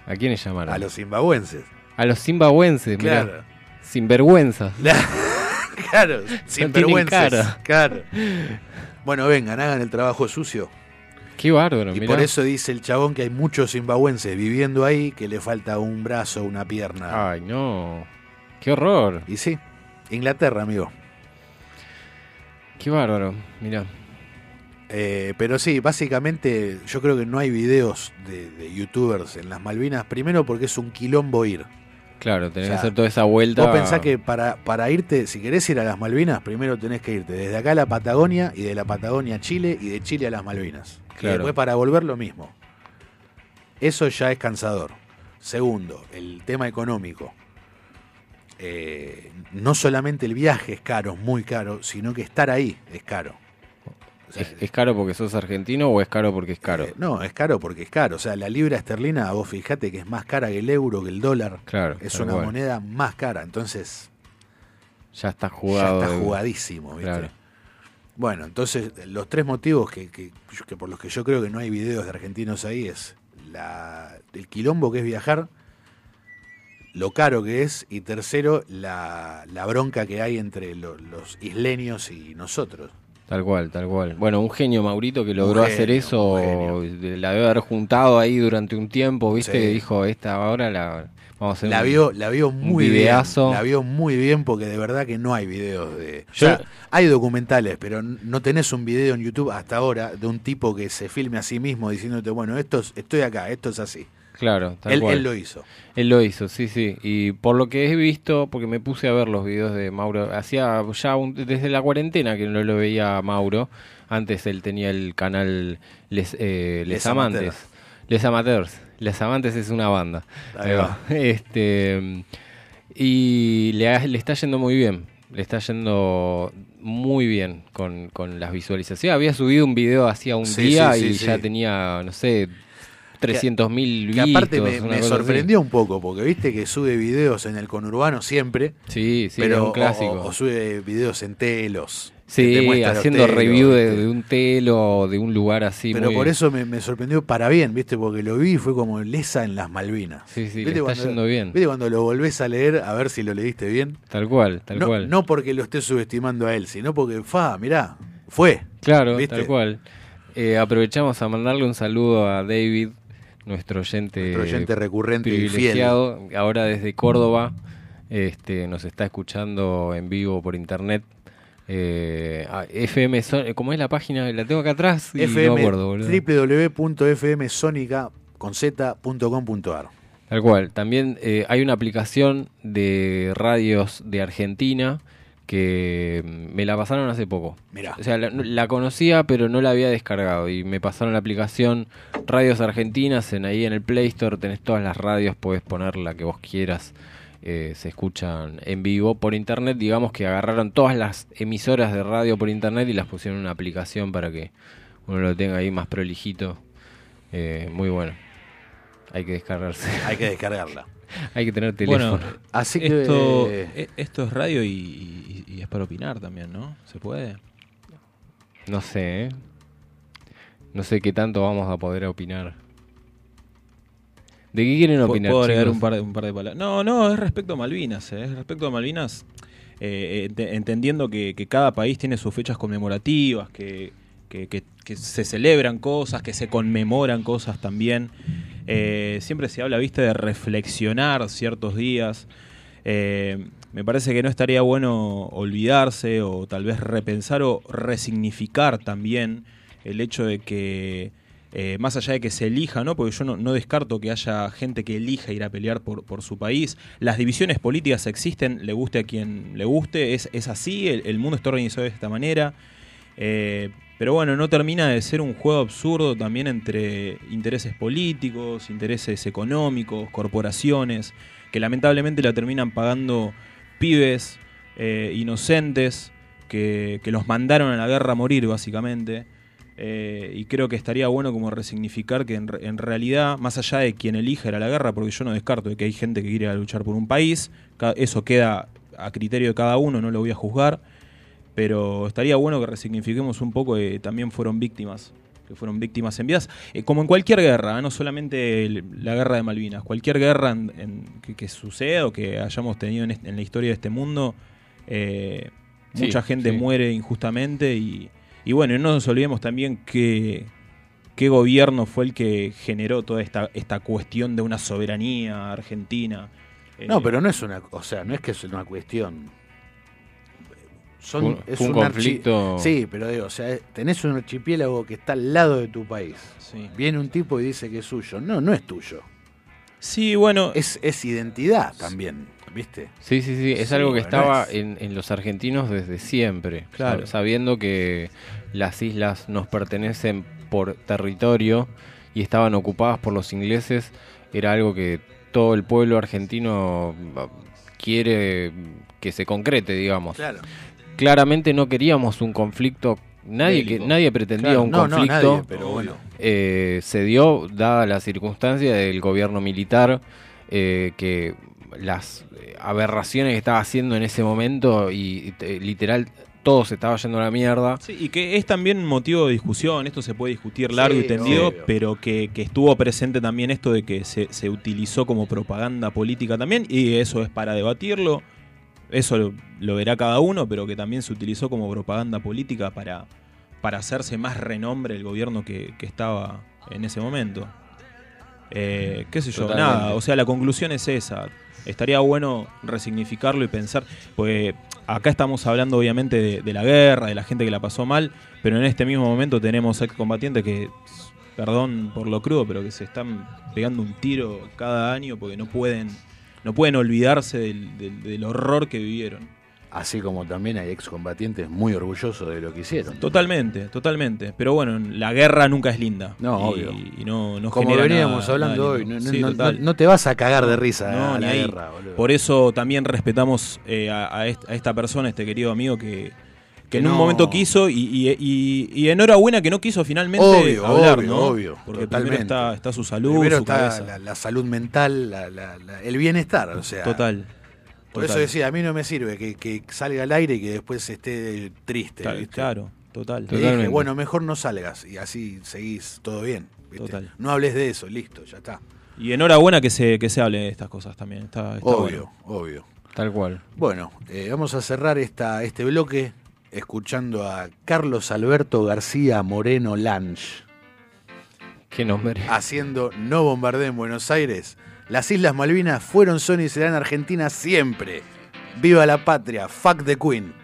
¿A quiénes llamaron? A los zimbabuenses. A los zimbabuenses, mirá. Claro. Sinvergüenza. (laughs) claro, sin vergüenza. cara. Claro. Bueno, vengan, hagan el trabajo sucio. Qué bárbaro, Y mirá. por eso dice el chabón que hay muchos zimbabuenses viviendo ahí que le falta un brazo, una pierna. Ay, no. Qué horror. Y sí, Inglaterra, amigo. Qué bárbaro, mirá. Eh, pero sí, básicamente yo creo que no hay videos de, de youtubers en las Malvinas. Primero porque es un quilombo ir. Claro, tenés O sea, que hacer toda esa vuelta. Vos pensás que para, para irte, si querés ir a las Malvinas, primero tenés que irte desde acá a la Patagonia y de la Patagonia a Chile y de Chile a las Malvinas. Y Claro. después para volver lo mismo. Eso ya es cansador. Segundo, el tema económico. Eh, no solamente el viaje es caro, muy caro, sino que estar ahí es caro. O sea, ¿Es, es caro porque sos argentino o es caro porque es caro? eh, no, es caro porque es caro. O sea, la libra esterlina, vos fijate que es más cara que el euro, que el dólar. Claro. Es una moneda más cara. Entonces, Ya está jugado. ya está de- jugadísimo, ¿viste? Claro. Bueno, entonces los tres motivos que, que- que por los que yo creo que no hay videos de argentinos ahí es la, el quilombo que es viajar, lo caro que es y tercero la, la bronca que hay entre lo- los isleños y nosotros. Tal cual, tal cual. Bueno, un genio Maurito que logró hacer eso, la debe haber juntado ahí durante un tiempo, ¿viste? Sí. Dijo, esta ahora la vamos a hacer La un- vio, la vio muy bien. La vio muy bien porque de verdad que no hay videos de. o Yo- sea, hay documentales, pero no tenés un video en YouTube hasta ahora de un tipo que se filme a sí mismo diciéndote, bueno, esto es- estoy acá, esto es así. Claro, tal Él, cual. él lo hizo. Él lo hizo, sí, sí. Y por lo que he visto, porque me puse a ver los videos de Mauro, hacía ya un- desde la cuarentena que no lo veía a Mauro. Antes él tenía el canal Les, eh, Les Les Amantes. Amateurs. Les Amateurs. Les Amantes es una banda. Ahí va. (laughs) Este, y le, está yendo muy bien. Le está yendo muy bien con, con las visualizaciones. Había subido un video hacía un Sí, día sí, sí, y ya tenía, no sé, 300 mil Que aparte me, me así. sorprendió un poco, porque viste que sube videos en el conurbano siempre. Sí, sí, pero es un clásico. O, o sube videos en telos. Sí, haciendo telos, review de, un telo o de un lugar así. Pero muy- por eso me, me sorprendió para bien, ¿viste? Porque lo vi y fue como lesa en las Malvinas. Sí, sí, le ¿Viste está cuando- yendo bien. ¿Viste cuando lo volvés a leer a ver si lo leíste bien? Tal cual, tal no, cual. no porque lo estés subestimando a él, sino porque, fa, mirá, fue. claro, ¿viste? tal cual. Eh, aprovechamos a mandarle un saludo a David, nuestro oyente, Nuestro oyente recurrente y privilegiado, ahora desde Córdoba. Este, nos está escuchando en vivo por internet. Eh, FM, Son- ¿cómo es la página? La tengo acá atrás y no me acuerdo, www.fmsonica.com.ar Tal cual. También eh, hay una aplicación de radios de Argentina que mm, me la pasaron hace poco. Mirá. O sea, la, no- la conocía, pero no la había descargado. Y me pasaron la aplicación Radios Argentinas. En ahí en el Play Store tenés todas las radios, podés poner la que vos quieras. eh, se escuchan en vivo por internet. Digamos que agarraron todas las emisoras de radio por internet y las pusieron en una aplicación para que uno lo tenga ahí más prolijito. Eh, muy bueno. Hay que descargarse. Hay que descargarla. (laughs) Hay que tener teléfono. Bueno, Así que. esto, eh, e- esto es radio y, y- y es para opinar también, ¿no? ¿Se puede? No sé, ¿eh? No sé qué tanto vamos a poder opinar. ¿De qué quieren ¿Puedo- opinar? ¿Puedo agregar un par, de, un par de palabras? No, no, es respecto a Malvinas. ¿eh? Es respecto a Malvinas, eh, ent- entendiendo que, que cada país tiene sus fechas conmemorativas, que, que- que- que se celebran cosas, que se conmemoran cosas también. Eh, siempre se habla, viste, de reflexionar ciertos días. Eh, me parece que no estaría bueno olvidarse o tal vez repensar o resignificar también el hecho de que, eh, más allá de que se elija, ¿no? porque yo no, descarto que haya gente que elija ir a pelear por, su país, las divisiones políticas existen, le guste a quien le guste, es, así, el, mundo está organizado de esta manera. Pero bueno, no termina de ser un juego absurdo también entre intereses políticos, intereses económicos, corporaciones, que lamentablemente la terminan pagando pibes eh, inocentes que, los mandaron a la guerra a morir, básicamente. Eh, y creo que estaría bueno como resignificar que en, en realidad, más allá de quien elija ir a la guerra, porque yo no descarto de que hay gente que quiere luchar por un país, eso queda a criterio de cada uno, no lo voy a juzgar, pero estaría bueno que resignifiquemos un poco que también fueron víctimas que fueron víctimas enviadas, eh, como en cualquier guerra, ¿eh? no solamente el- la guerra de Malvinas, cualquier guerra en- en- que, que suceda o que hayamos tenido en, este- en la historia de este mundo, eh, Sí, mucha gente sí. muere injustamente y, y bueno, y no nos olvidemos también que qué gobierno fue el que generó toda esta, esta cuestión de una soberanía argentina. Eh, No, pero no es una, o sea, no es que es una cuestión. Son, Fue es fue un archi- conflicto- Sí, pero digo, o sea, tenés un archipiélago que está al lado de tu país. Sí. Viene un tipo y dice que es suyo. No, no es tuyo. Sí, bueno. Es, es identidad también, ¿viste? Sí, sí, sí, es Sí, algo que bueno, estaba es- en, en los argentinos desde siempre. Claro. Sab- Sabiendo que las islas nos pertenecen por territorio y estaban ocupadas por los ingleses, era algo que todo el pueblo argentino ah, quiere que se concrete, digamos. Claro. Claramente no queríamos un conflicto, nadie, que, nadie pretendía Claro, un no, no, conflicto. nadie, pero bueno. Eh, se dio, dada la circunstancia del gobierno militar, eh, que las eh, aberraciones que estaba haciendo en ese momento y literal todo se estaba yendo a la mierda. Sí, y que es también motivo de discusión, esto se puede discutir largo Sí, y tendido, obvio. pero que, que estuvo presente también esto de que se, se utilizó como propaganda política también, y eso es para debatirlo, eso lo, lo verá cada uno, pero que también se utilizó como propaganda política para, para hacerse más renombre el gobierno que, que estaba en ese momento. Eh, qué sé yo, Totalmente. nada, o sea, la conclusión es esa. Estaría bueno resignificarlo y pensar, pues acá estamos hablando obviamente de, de la guerra, de la gente que la pasó mal, pero en este mismo momento tenemos excombatientes que, perdón por lo crudo, pero que se están pegando un tiro cada año porque no pueden, no pueden olvidarse del, del- del horror que vivieron. Así como también hay excombatientes muy orgullosos de lo que hicieron. Totalmente, totalmente. Pero bueno, la guerra nunca es linda. No, y, obvio. y no, no Como veníamos nada- hablando nada hoy, no, no- Sí, no- total. no te vas a cagar de risa No, a ni la guerra, boludo. Por eso también respetamos eh, a esta persona, este querido amigo que, que en un momento quiso y, y- y- y enhorabuena que no quiso finalmente Obvio, hablar, obvio, ¿no? obvio, Porque totalmente. primero está, está su salud, Primero su está cabeza. la, la salud mental, la- la- la- el bienestar, o sea. Total. Por eso decía, a mí no me sirve que, que salga al aire y que después esté triste. Claro, ¿viste? claro, total. Le dije, bueno, mejor no salgas y así seguís todo bien. ¿viste? Total. No hables de eso, listo, ya está. Y enhorabuena que se, que se hable de estas cosas también. Está, está Obvio, bueno. obvio. Tal cual. Bueno, eh, vamos a cerrar esta, este bloque escuchando a Carlos Alberto García Moreno Lange Qué nombre. haciendo No bombardeo en Buenos Aires. Las Islas Malvinas fueron, son y serán Argentina siempre. ¡Viva la patria! ¡Fuck the Queen!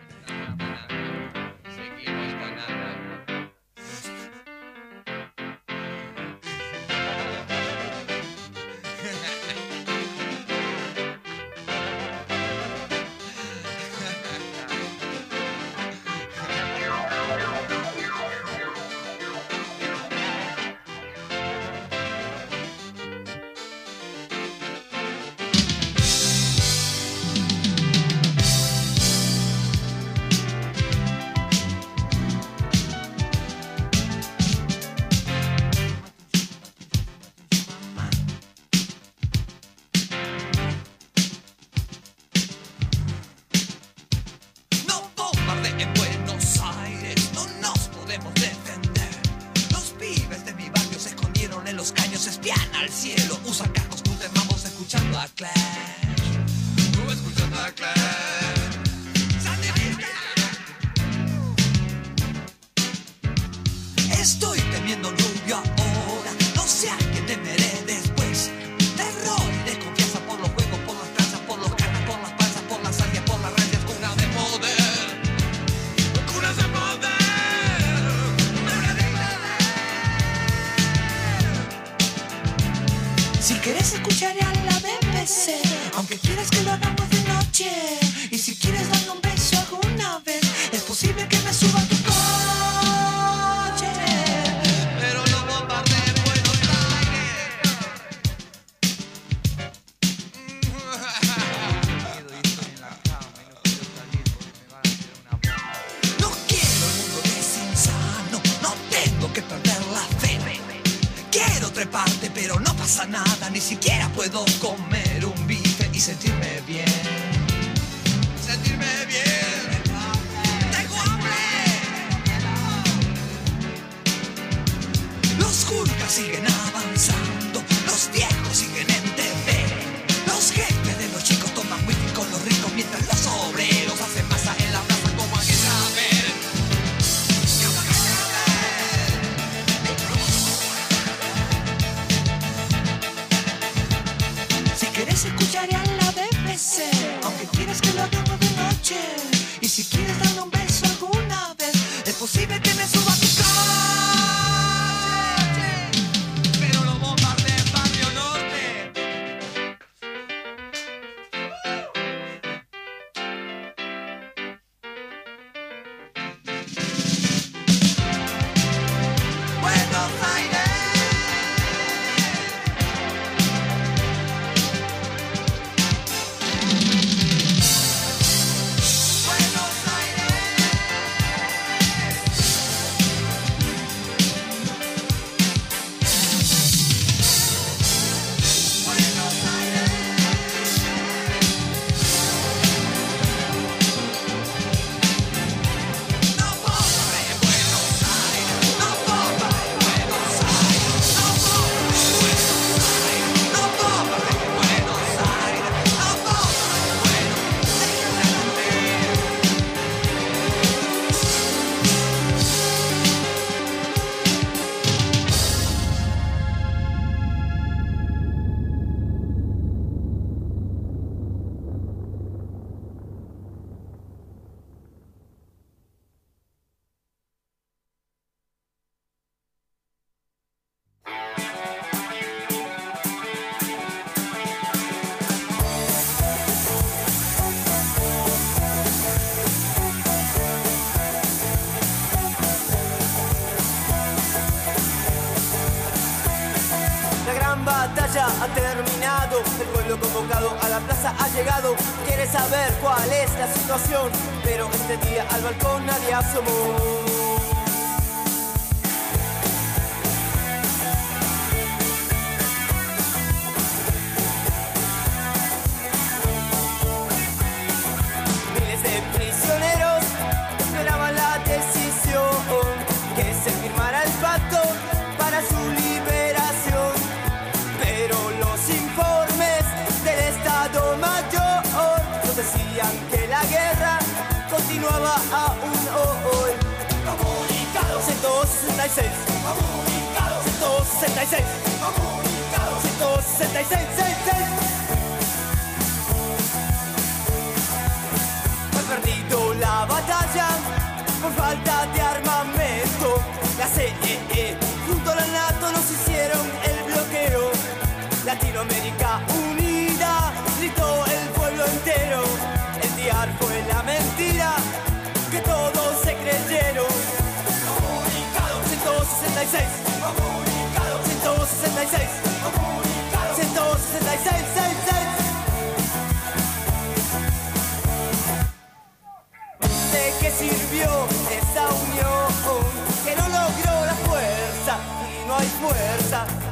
Temiendo rubio ahora, no sé a qué temeré después. Terror y desconfianza por los juegos, por las tranzas, por los canas, por las panzas, por las ansias, por las rancias, cuna de poder. Cuna de poder. Si quieres escucharé a la BBC, aunque quieras que lo hagamos de noche. impossible. 66 166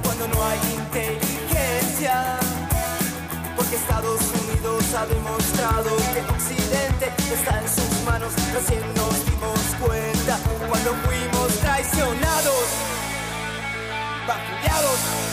cuando no hay inteligencia. Porque Estados Unidos ha demostrado que Occidente está en sus manos. Recién nos dimos cuenta cuando fuimos traicionados, vacunados.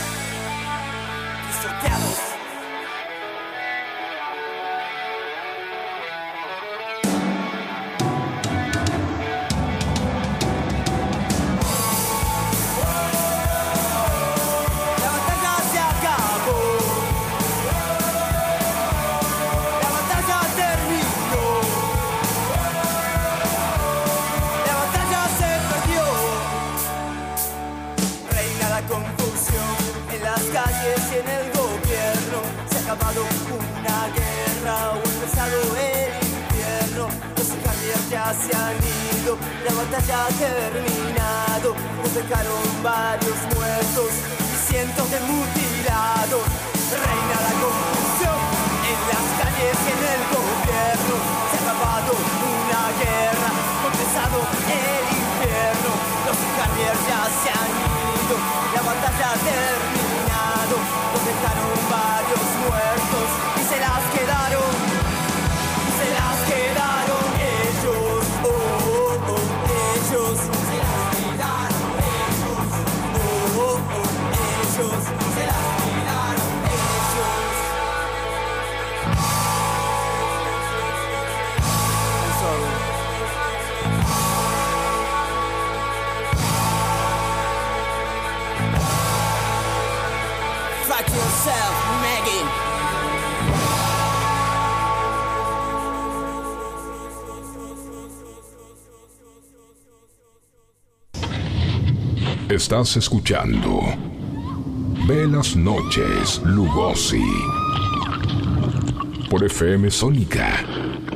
una guerra o empezado el infierno. Los Javier ya se han ido, la batalla ha terminado. Nos dejaron varios muertos y cientos de mutilados. Reina la confusión en las calles y en el gobierno. Se ha acabado una guerra, ha empezado el infierno. Los Javier ya se han ido, la batalla ha terminado. Comenzaron varios muertos. Estás escuchando Velas Noches Lugosi por FM Sónica.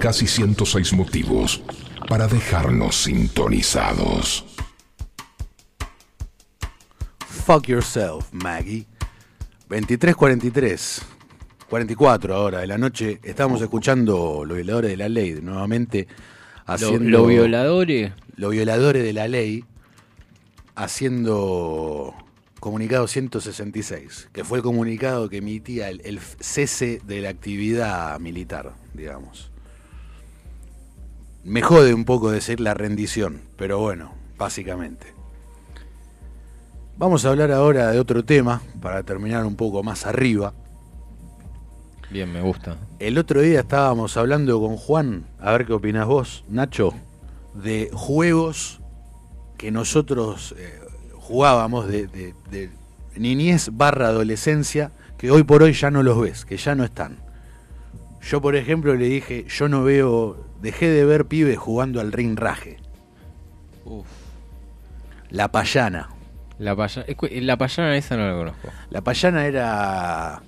Casi 106 motivos para dejarnos sintonizados. Fuck yourself, Maggie. 23.43, 44 ahora de la noche. Estamos escuchando Los Violadores de la Ley, nuevamente haciendo... Los violadores. Los Violadores de la Ley, haciendo comunicado 166, que fue el comunicado que emitía el, el cese de la actividad militar, digamos. Me jode un poco decir la rendición, pero bueno, básicamente. Vamos a hablar ahora de otro tema, para terminar un poco más arriba. Bien, me gusta. El otro día estábamos hablando con Juan, a ver qué opinas vos, Nacho, de juegos que nosotros eh, jugábamos de, de- de niñez barra adolescencia, que hoy por hoy ya no los ves, que ya no están. Yo, por ejemplo, le dije, yo no veo, dejé de ver pibes jugando al ring raje. La payana. La, paya- la payana esa no la conozco. La payana era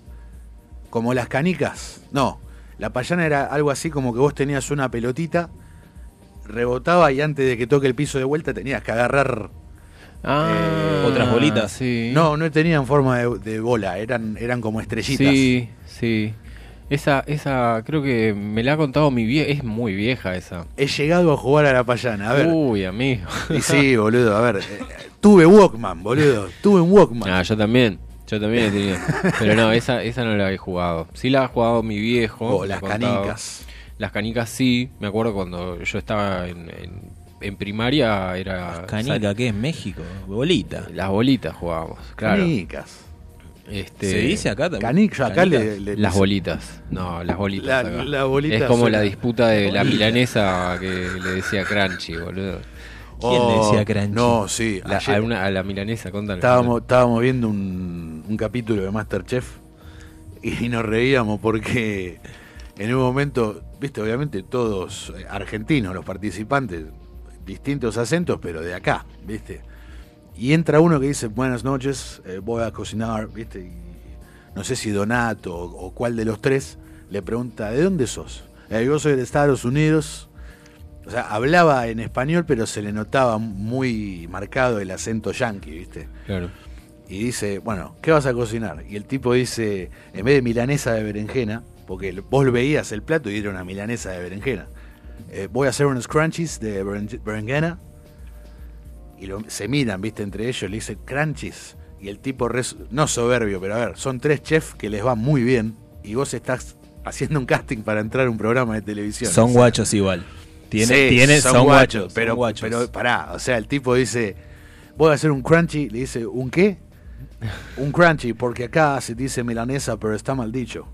como las canicas. No, la payana era algo así como que vos tenías una pelotita, rebotaba y antes de que toque el piso de vuelta tenías que agarrar Ah, Otras bolitas. Sí. No, no tenían forma de, de bola, eran, eran como estrellitas. Sí, sí. Esa, esa, creo que me la ha contado mi vieja. Es muy vieja esa. He llegado a jugar a la payana, a ver. Uy, amigo. Y sí, boludo, a ver. eh, tuve Walkman, boludo. Tuve un Walkman. Ah, yo también. Yo también he tenido. (laughs) Pero no, esa, esa no la he jugado. Sí la ha jugado mi viejo. O me las canicas. Las canicas sí. Me acuerdo cuando yo estaba en, en, en primaria era... Canica, ¿qué es México? Bolita. Las bolitas jugábamos, claro. Canicas. Este, ¿Se dice acá también? Acá Canicas. le, le- Las bolitas. No, las bolitas. La- acá. la bolita es como suena- la disputa de la milanesa que le decía Crunchy, boludo. ¿Quién le decía Crunchy? Oh, No, sí. La- ayer a, una- a la milanesa, contale. estábamos, estábamos viendo un, un capítulo de Masterchef y nos reíamos porque en un momento, viste, obviamente todos eh, argentinos, los participantes, distintos acentos, pero de acá, viste. Y entra uno que dice, buenas noches, eh, voy a cocinar, viste, y no sé si Donato o, o cuál de los tres le pregunta, ¿de dónde sos? "Eh, yo soy de Estados Unidos. O sea, hablaba en español, pero se le notaba muy marcado el acento yankee, ¿viste? Claro. Y dice, bueno, ¿qué vas a cocinar? Y el tipo dice, en vez de milanesa de berenjena, porque vos veías el plato y era una milanesa de berenjena, eh, voy a hacer unos crunchies de beren- berenjena. Y lo- se miran, ¿viste? Entre ellos, le dice crunchies. Y el tipo, res- no soberbio, pero a ver, son tres chefs que les va muy bien. Y vos estás haciendo un casting para entrar a un programa de televisión. Son O sea, guachos igual. Tiene, Sí, tiene, son, guachos, pero, son guachos. pero pará, o sea, el tipo dice, voy a hacer un crunchy, le dice, ¿un qué? Un crunchy, porque acá se dice milanesa, pero está mal dicho.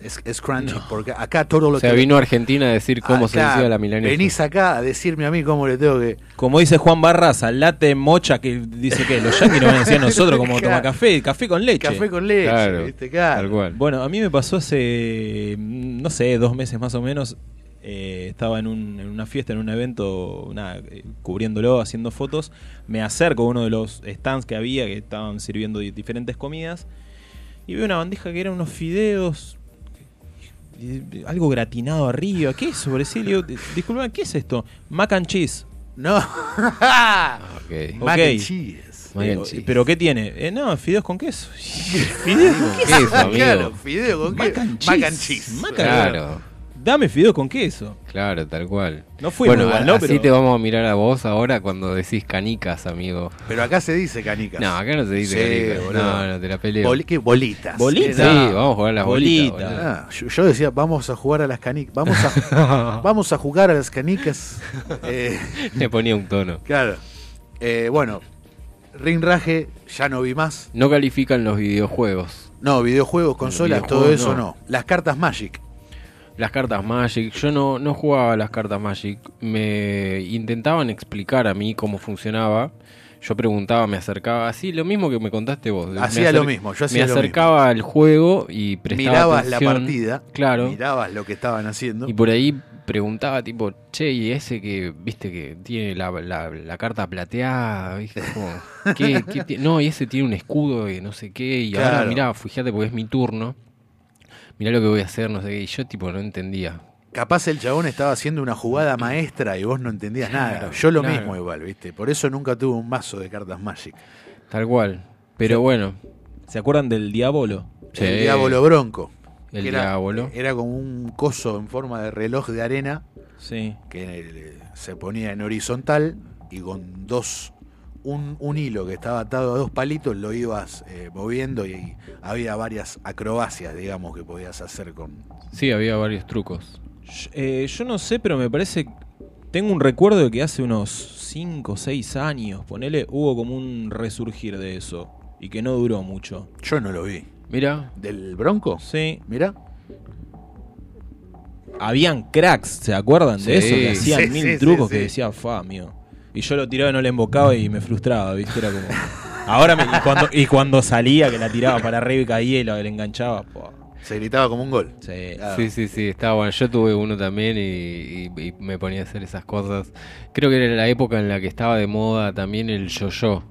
Es, es crunchy, porque acá todo lo O sea, que... vino a Argentina a decir cómo se acá decía la milanesa. Venís acá a decirme a mí cómo le tengo que... Como dice Juan Barraza, late mocha que dice que los yanquis nos van a decir a (laughs) nosotros como toma café, café con leche. Café con leche, Claro, ¿viste? Claro. Tal cual. Bueno, a mí me pasó hace, no sé, dos meses más o menos. eh, estaba en, un- en una fiesta, en un evento, nada, eh, cubriéndolo, haciendo fotos. Me acerco a uno de los stands que había, que estaban sirviendo di- diferentes comidas. Y veo una bandeja que eran unos fideos, algo gratinado arriba. ¿Qué es eso? (laughs) Disculpa, ¿qué es esto? Mac and cheese. No. (laughs) Ok. Mac and cheese. Mac and Pero- cheese. ¿Pero qué tiene? Eh, no, fideos con queso. (laughs) ¿Fideos con ¿Qué es eso, amigo? Claro, fideo con qué? Mac and Mac cheese. and cheese. Mac and- Claro, Dame fideos con queso. claro, tal cual. No fuimos bueno, igual, ¿no? así Pero- te vamos a mirar a vos ahora cuando decís canicas, amigo. Pero acá se dice canicas. No, acá no se dice Sí, canicas. boludo. No, no, te la peleo. Boli- ¿qué? Bolitas. Bolitas. Sí, vamos a jugar a las bolitas. Bolita. boludo. Ah, yo, yo decía, vamos a jugar a las canicas. Vamos a, (laughs) vamos a jugar a las canicas. (laughs) Eh, Le ponía un tono. claro. Eh, bueno, Ringraje ya no vi más. No califican los videojuegos. No, videojuegos, consolas, todo eso no. no. Las cartas Magic. Las cartas Magic, yo no, no jugaba las cartas Magic. Me intentaban explicar a mí cómo funcionaba. Yo preguntaba, me acercaba, así lo mismo que me contaste vos. Hacía lo mismo, yo hacía Me lo acercaba al juego y prestaba Mirabas la partida. Claro. Mirabas lo que estaban haciendo. Y por ahí preguntaba tipo, che, y ese que, viste, que tiene la, la- la carta plateada, ¿viste? Como, (laughs) ¿qué- qué no, y ese tiene un escudo de no sé qué, y ahora mirá, fíjate porque es mi turno, mirá lo que voy a hacer, no sé qué, y yo tipo no entendía. Capaz el chabón estaba haciendo una jugada maestra y vos no entendías nada. Claro, Yo lo claro. mismo igual, ¿viste? Por eso nunca tuve un mazo de cartas Magic. Tal cual. Pero bueno. ¿Se acuerdan del Diabolo? El Diablo Bronco. El era, Diablo. Era como un coso en forma de reloj de arena Sí. que eh, se ponía en horizontal y con dos un, un hilo que estaba atado a dos palitos lo ibas eh, moviendo y había varias acrobacias, digamos, que podías hacer con... Sí, había varios trucos. Yo, eh, yo no sé, pero me parece. Tengo un recuerdo de que hace unos 5 o 6 años, ponele, hubo como un resurgir de eso. Y que no duró mucho. Yo no lo vi. Mira. ¿Del Bronco? Sí. Mira. Habían cracks, ¿se acuerdan de eso? Que hacían Sí, mil sí, trucos sí, que decía, fa, mío. Y yo lo tiraba y no le embocaba y me frustraba, ¿viste? Era como. Ahora, me- y, cuando, y cuando salía, que la tiraba para arriba y caía y la, le enganchaba, po. Se gritaba como un gol. Sí. Sí, sí, sí, estaba bueno. Yo tuve uno también y, y- y me ponía a hacer esas cosas. Creo que era la época en la que estaba de moda también el yo-yo.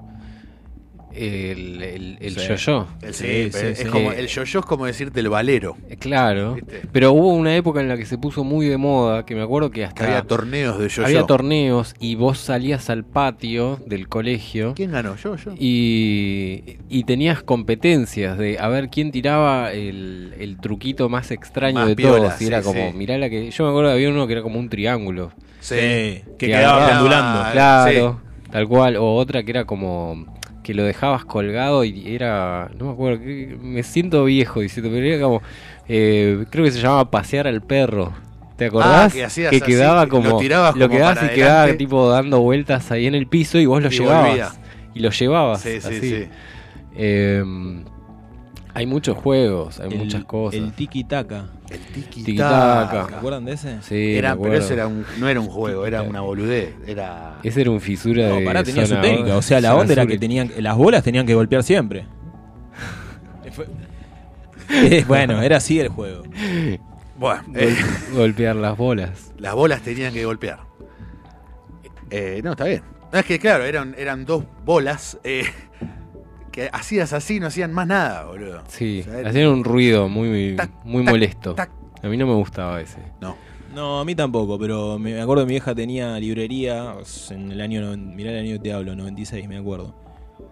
El, el, el Sí. yo-yo. El, sí, Sí, pero sí, es sí. como, el yo-yo es como decirte el valero. Eh, Claro. ¿Viste? Pero hubo una época en la que se puso muy de moda, que me acuerdo que Que hasta había torneos de yo-yo. había torneos y vos salías al patio del colegio ¿Quién ganó? Yo, yo. y, y tenías competencias de a ver quién tiraba el, el truquito más extraño Más de piola, todos. Y era como, sí. mirá la que. Yo me acuerdo que había uno que era como un triángulo. Sí. que Que quedaba ondulando. Claro, tal cual. O otra que era como que lo dejabas colgado y era. No me acuerdo, que- me siento viejo diciendo, pero era como. eh, creo que se llamaba pasear al perro. ¿Te acordás? Ah, que hacías así, quedaba lo como. tirabas lo como quedabas y quedaba tipo dando vueltas ahí en el piso y vos lo Y llevabas. volvía. Y lo llevabas. Sí, sí, así. sí. Eh, hay muchos juegos, hay El- muchas cosas. El tiki taka. El tiki Tiki-taka. ¿Se acuerdan de ese? Sí, Era, me pero ese era un- no era un juego, era una boludez. Era. Ese era un fisura No, de. pará, tenía su técnica. O sea, la onda era que tenían, las bolas tenían que golpear siempre. (laughs) (laughs) Bueno, era así el juego. Bueno, Gol- eh, golpear las bolas. las bolas tenían que golpear. Eh, no, está bien. No, es que claro, eran, eran dos bolas eh, que hacías así, no hacían más nada, boludo. Sí, O sea, era- hacían un ruido muy, Tac, muy tac, molesto. tac. A mí no me gustaba ese. No. No, a mí tampoco, pero me acuerdo que mi vieja tenía librería en el año, mirá el año que te hablo, 96, me acuerdo.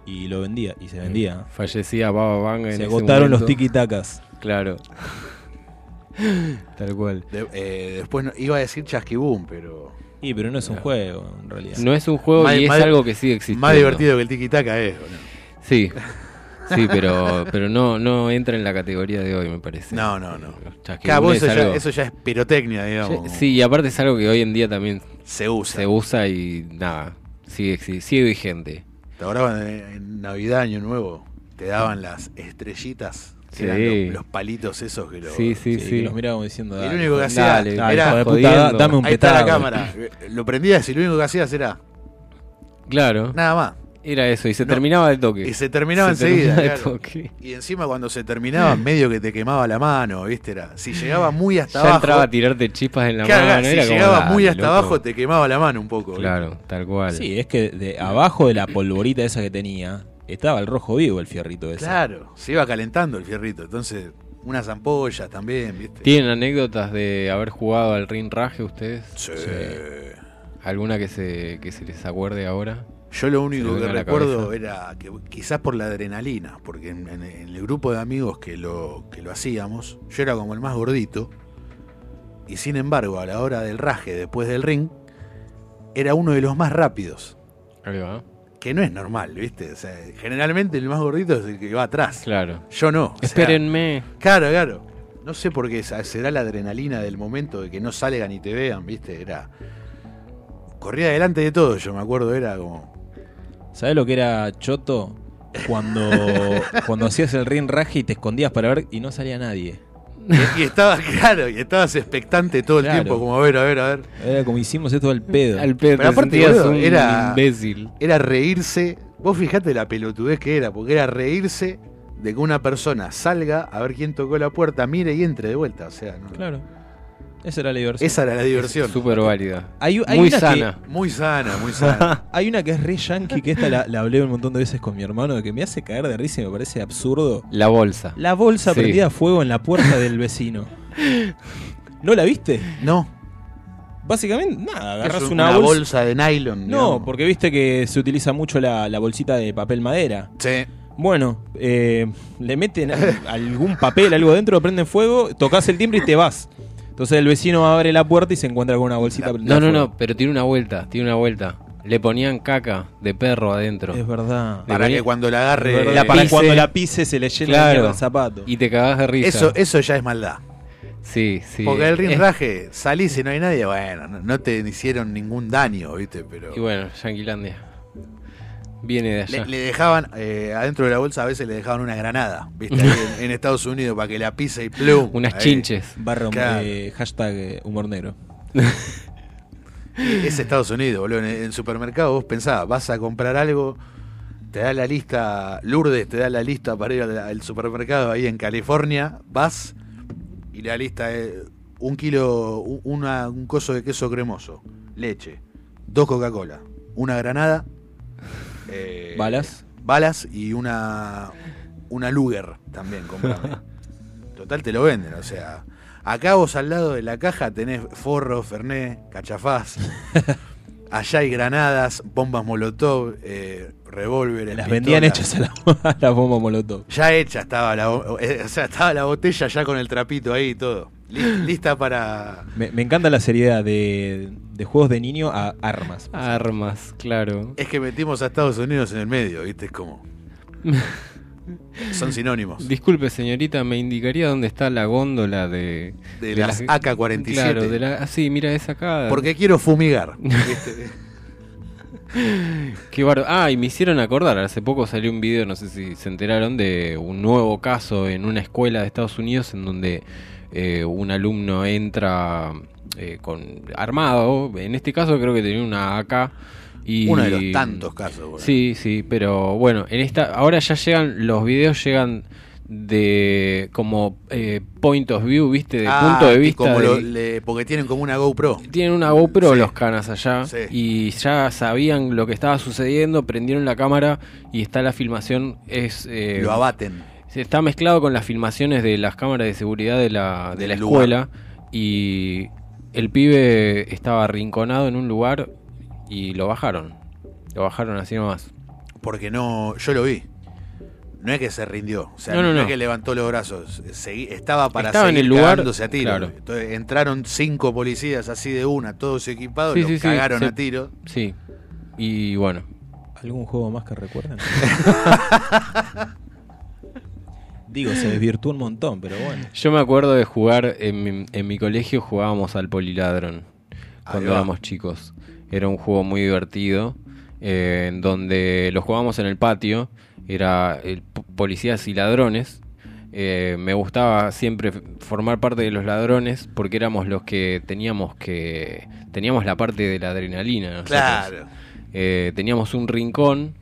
Y lo vendía, y se vendía. Fallecía Baba Vanga en Se agotaron los momento. tiki-takas. Claro. (laughs) Tal cual. De- eh, después no- iba a decir chasquibum, pero. Y pero no es un juego, en realidad. No es un juego Más- y es algo que sigue existiendo. Más divertido que el tiki taka es, boludo. Sí. Sí, pero, pero no, no entra en la categoría de hoy, me parece. No, no, no. Claro, eso, ya, algo- eso ya es pirotecnia, digamos. Sí, y aparte es algo que hoy en día también Se usa. se usa y nada, sigue, sigue vigente. ¿Te acordabas de- en Navidad, Año Nuevo? Te daban las estrellitas. Sí. eran los, los palitos esos que lo. Sí, sí, Sí, sí. que los mirábamos diciendo. Y dale, lo único que joder. hacía Dale, Dale, era. de puta, dame un Ahí está la cámara. (laughs) Lo prendías y lo único que hacías era. Claro, Nada más. Era eso, y se No, terminaba de toque. Y se terminaba Se enseguida. terminaba claro. toque. Y encima cuando se terminaba, (laughs) medio que te quemaba la mano, ¿viste? Era, si llegaba muy hasta Ya abajo. entraba a tirarte chispas en la claro, mano. si era llegaba muy hasta loco. abajo, te quemaba la mano un poco. ¿viste? Claro, tal cual. Sí, es que de abajo de la polvorita esa que tenía, estaba el rojo vivo, el fierrito ese. Claro, se iba calentando el fierrito. Entonces, unas ampollas también, ¿viste? ¿Tienen anécdotas de haber jugado al ring raje ustedes? Sí. ¿Alguna que se, que se les acuerde ahora? Yo lo único que recuerdo era que quizás por la adrenalina, porque en, en- en el grupo de amigos que lo, que lo hacíamos, yo era como el más gordito, y sin embargo, a la hora del raje después del ring, era uno de los más rápidos, Ahí va. que no es normal, ¿viste? O sea, generalmente el más gordito es el que va atrás. Claro. Yo no. o sea, Espérenme. Claro, claro. No sé por qué esa- será la adrenalina del momento de que no salgan y te vean, ¿viste? Era. Corría delante de todo, yo me acuerdo, era como. ¿Sabes lo que era choto? Cuando, (laughs) cuando hacías el ring raje y te escondías para ver y no salía nadie. Y, y estaba, claro, y estabas expectante todo el Claro. tiempo, como a ver, a ver, a ver. Era como hicimos esto al pedo. Al pedo, Pero te aparte, sentías boludo, un era- imbécil. Era reírse. Vos fijate la pelotudez que era, porque era reírse de que una persona salga a ver quién tocó la puerta, mire y entre de vuelta. O sea, no, Claro. Esa era la diversión. Esa era la diversión. Súper válida. Hay, hay Muy una que- sana. Muy sana, muy sana. (laughs) hay una que es re yankee, que esta la, la hablé un montón de veces con mi hermano, que me hace caer de risa y me parece absurdo. La bolsa. La bolsa Sí. prendida a fuego en la puerta del vecino. ¿No la viste? No. Básicamente, nada, agarras Es una, una bolsa. bolsa de nylon. No, digamos. porque viste que se utiliza mucho la, la bolsita de papel madera. Sí. Bueno, eh, le meten algún papel, algo dentro, prenden fuego, tocas el timbre y te vas. Entonces el vecino abre la puerta y se encuentra con una bolsita prendida No, no, no, pero tiene una vuelta, tiene una vuelta. Le ponían caca de perro adentro. Es verdad. Le Para ponía- que cuando la agarre. La para pise- cuando la pise se le llena de Claro. mierda el zapato. Y te cagás de risa. Eso, eso ya es maldad. Sí, sí. Porque el Es- rinraje, salís y no hay nadie, bueno, no, no te hicieron ningún daño, ¿viste? Pero Y bueno, Yanquilandia. Viene de allá. le, le dejaban, eh, adentro de la bolsa a veces le dejaban una granada, ¿viste? Ahí en, en Estados Unidos para que la pise y plum. Unas ahí. chinches. Barra Claro. eh, hashtag eh, humor negro. (laughs) Es Estados Unidos, boludo. En el supermercado vos pensás, vas a comprar algo, te da la lista, Lourdes te da la lista para ir al, al supermercado ahí en California, vas y la lista es un kilo, una, un coso de queso cremoso, leche, dos Coca-Cola, una granada, eh, Balas. balas y una, una Luger también comprame. (laughs) Total te lo venden, o sea. Acá vos al lado de la caja tenés forro, ferné, cachafaz. (laughs) Allá hay granadas, bombas molotov, eh, revólveres. Las vendían hechas a la, (laughs) a la bomba molotov. Ya hecha estaba la, eh, o sea, estaba la botella ya con el trapito ahí y todo. Li- Lista para. Me, me encanta la seriedad de, de juegos de niño a armas. (laughs) Armas, claro. Es que metimos a Estados Unidos en el medio, ¿viste? Es como. (laughs) Son sinónimos. Disculpe, señorita, ¿me indicaría dónde está la góndola de... De las AK-47. Claro, de la... ah, sí, mira, es acá. Porque quiero fumigar. (laughs) ¿viste? Qué bar- Ah, y me hicieron acordar, hace poco salió un video, no sé si se enteraron, de un nuevo caso en una escuela de Estados Unidos en donde eh, un alumno entra eh, con armado, en este caso creo que tenía una AK. Y, Uno de los tantos casos. Sí, sí, pero bueno, en esta ahora ya llegan los videos llegan de como eh, point of view, ¿viste? De Ah, punto de vista como lo- del- le- porque tienen como una GoPro. tienen una GoPro Sí. los canas allá Sí. y ya sabían lo que estaba sucediendo, prendieron la cámara y está la filmación es eh, Lo abaten. se está mezclado con las filmaciones de las cámaras de seguridad de la, de Del la lugar. escuela y el pibe estaba arrinconado en un lugar y lo bajaron. Lo bajaron así nomás. Porque no. Yo lo vi. No es que se rindió. O sea, No, no, no, no. es que levantó los brazos. Segui- estaba para Estaba en el lugar, cagándose a tiro. claro. Entonces entraron cinco policías así de una, todos equipados, Sí, los sí, cagaron a tiro. Sí. Y bueno, ¿Algún juego más que recuerden? (laughs) (laughs) Digo, se desvirtuó un montón, pero bueno. yo me acuerdo de jugar en mi, en mi colegio jugábamos al Poliladron cuando éramos chicos. Era un juego muy divertido eh, en donde lo jugábamos en el patio. Era el policías y ladrones. Eh, me gustaba siempre formar parte de los ladrones porque éramos los que teníamos que teníamos la parte de la adrenalina. nosotros. Claro. Eh, teníamos un rincón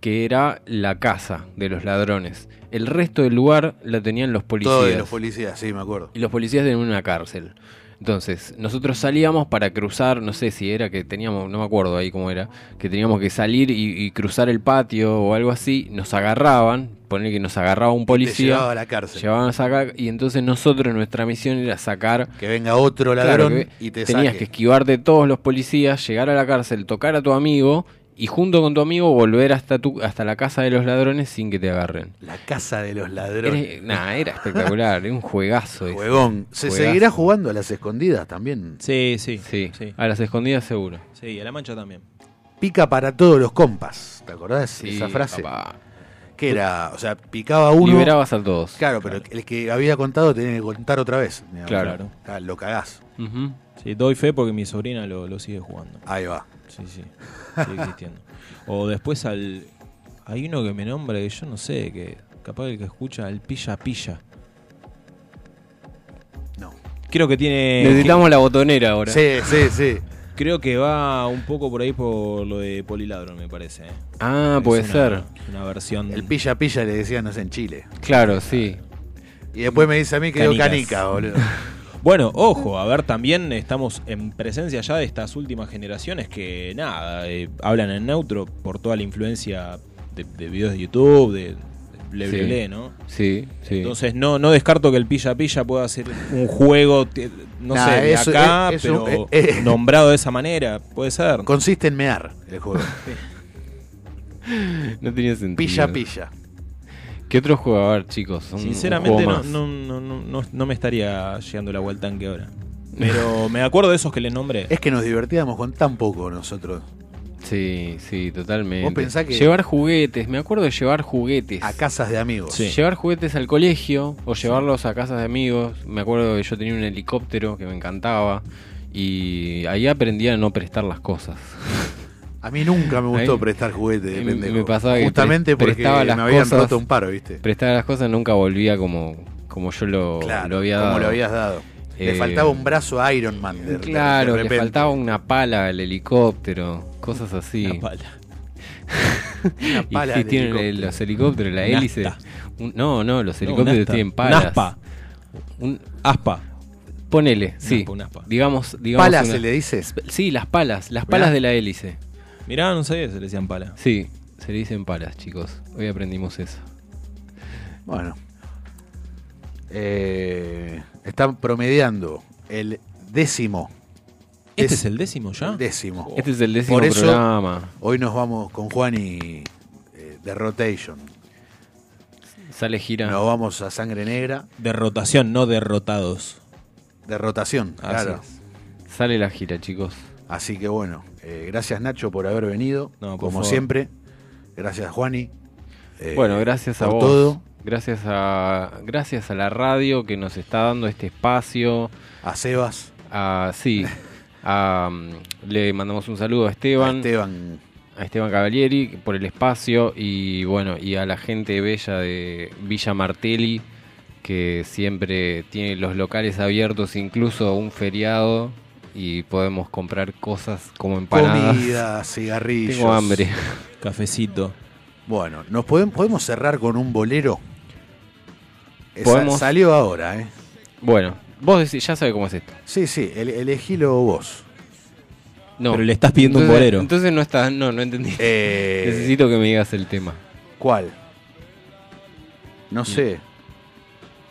que era la casa de los ladrones. El resto del lugar la tenían los policías. Todo de los policías, sí, me acuerdo. Y los policías tenían una cárcel. Entonces, nosotros salíamos para cruzar, no sé si era que teníamos, no me acuerdo ahí cómo era, que teníamos que salir y, y cruzar el patio o algo así, nos agarraban, poner que nos agarraba un policía, llevaba a la cárcel. llevaban a sacar, y entonces nosotros, nuestra misión era sacar Que venga otro Claro, ladrón que y te tenías saque. que esquivar de todos los policías, llegar a la cárcel, tocar a tu amigo y junto con tu amigo volver hasta tu hasta la casa de los ladrones sin que te agarren. La casa de los ladrones. Nah, era espectacular, era un juegazo. ese. Juegón. ¿Se Juegazo. seguirá jugando a las escondidas también? Sí, sí. Sí, Sí. a las escondidas seguro. Sí, a la mancha también. Pica para todos los compas. ¿Te acordás Sí, esa frase? papá. Que era, o sea, picaba uno. Liberabas a todos. Claro, pero el que había contado tenía que contar otra vez. digamos. Claro. Ah, Lo cagás. Sí, doy fe porque mi sobrina lo, lo sigue jugando. Ahí va. Sí, sí. Sigue existiendo. O después al. Hay uno que me nombra que yo no sé, que capaz el que escucha, el pilla pilla. No. Creo que tiene. Necesitamos la botonera ahora. Sí, sí, sí. Creo que va un poco por ahí por lo de Poliladron, me parece. ¿eh? Ah, Es puede una- ser. Una versión. El pilla pilla le decían, no sé, en Chile. Claro, sí. Y después me dice a mí que dio Canicas. canica, boludo. (laughs) Bueno, ojo, a ver, también estamos en presencia ya de estas últimas generaciones que, nada, eh, hablan en neutro por toda la influencia de, de videos de YouTube, de, de ble, ble, Sí. ble, ¿no? Sí, sí. Entonces no, no descarto que el Pilla Pilla pueda ser un juego, no Nah, sé, de eso- acá, eso, pero eh, eh. nombrado de esa manera, puede ser. Consiste en mear el juego. (laughs) no tenía sentido. Pilla, pilla. ¿Qué otro juego? A ver, chicos. un- un Sinceramente juego no, no, no, no, no- no me estaría llegando la vuelta en que ahora. Pero me acuerdo de esos que les nombré. Es que nos divertíamos con tan poco nosotros. Sí, sí, totalmente. Vos pensás que- Llevar juguetes, me acuerdo de llevar juguetes. A casas de amigos. Llevar juguetes al colegio o llevarlos a casas de amigos. Me acuerdo que yo tenía un helicóptero que me encantaba y ahí aprendí a no prestar las cosas. (laughs) A mí nunca me gustó prestar juguetes pendejo. me pasaba que Justamente pre- porque las me habían cosas- roto un paro, ¿viste? Prestaba las cosas nunca volvía como, como yo lo, Claro, lo había como dado. lo habías dado. Le Eh, faltaba un brazo a Iron Man. de- Claro, de le faltaba una pala al helicóptero, cosas así. Una pala. (laughs) Una pala y tienen helicóptero. los helicópteros, la Un hélice. Un- no, no, los un helicópteros tienen Un palas. aspa. Un- Aspa. ponele, sí. aspa, un aspa. Digamos, digamos ¿Pala una- se le dice? Sí, las palas, las palas de la hélice. Mirá, no sabía que se le decían pala. Sí, se le dicen palas, chicos. Hoy aprendimos eso. Bueno. Eh, están promediando el décimo. ¿Este es el décimo ya? el décimo. Este es el décimo Por eso, programa. Hoy nos vamos con Juan y eh, de Rotation. Sale gira. Nos vamos a Sangre Negra. De rotación, no derrotados. De rotación, Así claro. es. Sale la gira, chicos. Así que bueno, eh, gracias Nacho por haber venido, No, por como favor. siempre. Gracias Juani. Eh, Bueno, gracias a vos. todo. Gracias a gracias a la radio que nos está dando este espacio. A Sebas, A, sí, a, mm, le mandamos un saludo a Esteban, a Esteban. a Esteban Cavalieri por el espacio y bueno, y a la gente bella de Villa Martelli que siempre tiene los locales abiertos, incluso un feriado y podemos comprar cosas como empanadas. Comida, cigarrillos. Tengo hambre. Cafecito. Bueno, nos podemos, podemos cerrar con un bolero. Eh, Podemos. salió ahora, ¿eh? Bueno, vos decís, ya sabes cómo es esto. Sí, sí, el, elegilo vos. No. Pero le estás pidiendo un bolero. Entonces no está, no, no entendí. Eh, (laughs) Necesito que me digas el tema. ¿Cuál? No sé.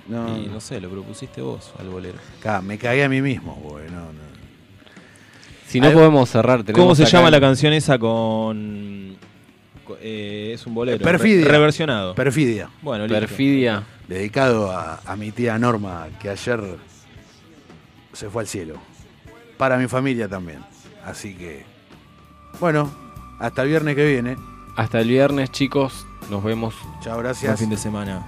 No, Y no sé, lo propusiste vos al bolero. Ca- me cagué a mí mismo, güey. No, no. Si no podemos cerrar, tenemos ¿Cómo se llama el- la canción esa con. co- eh, es un bolero. Perfidia. re- reversionado. Perfidia. bueno, listo. Perfidia. Dedicado a, a mi tía Norma, que ayer se fue al cielo. Para mi familia también. Así que. Bueno, hasta el viernes que viene. Hasta el viernes, chicos. Nos vemos. Chao, Buen gracias. fin de semana.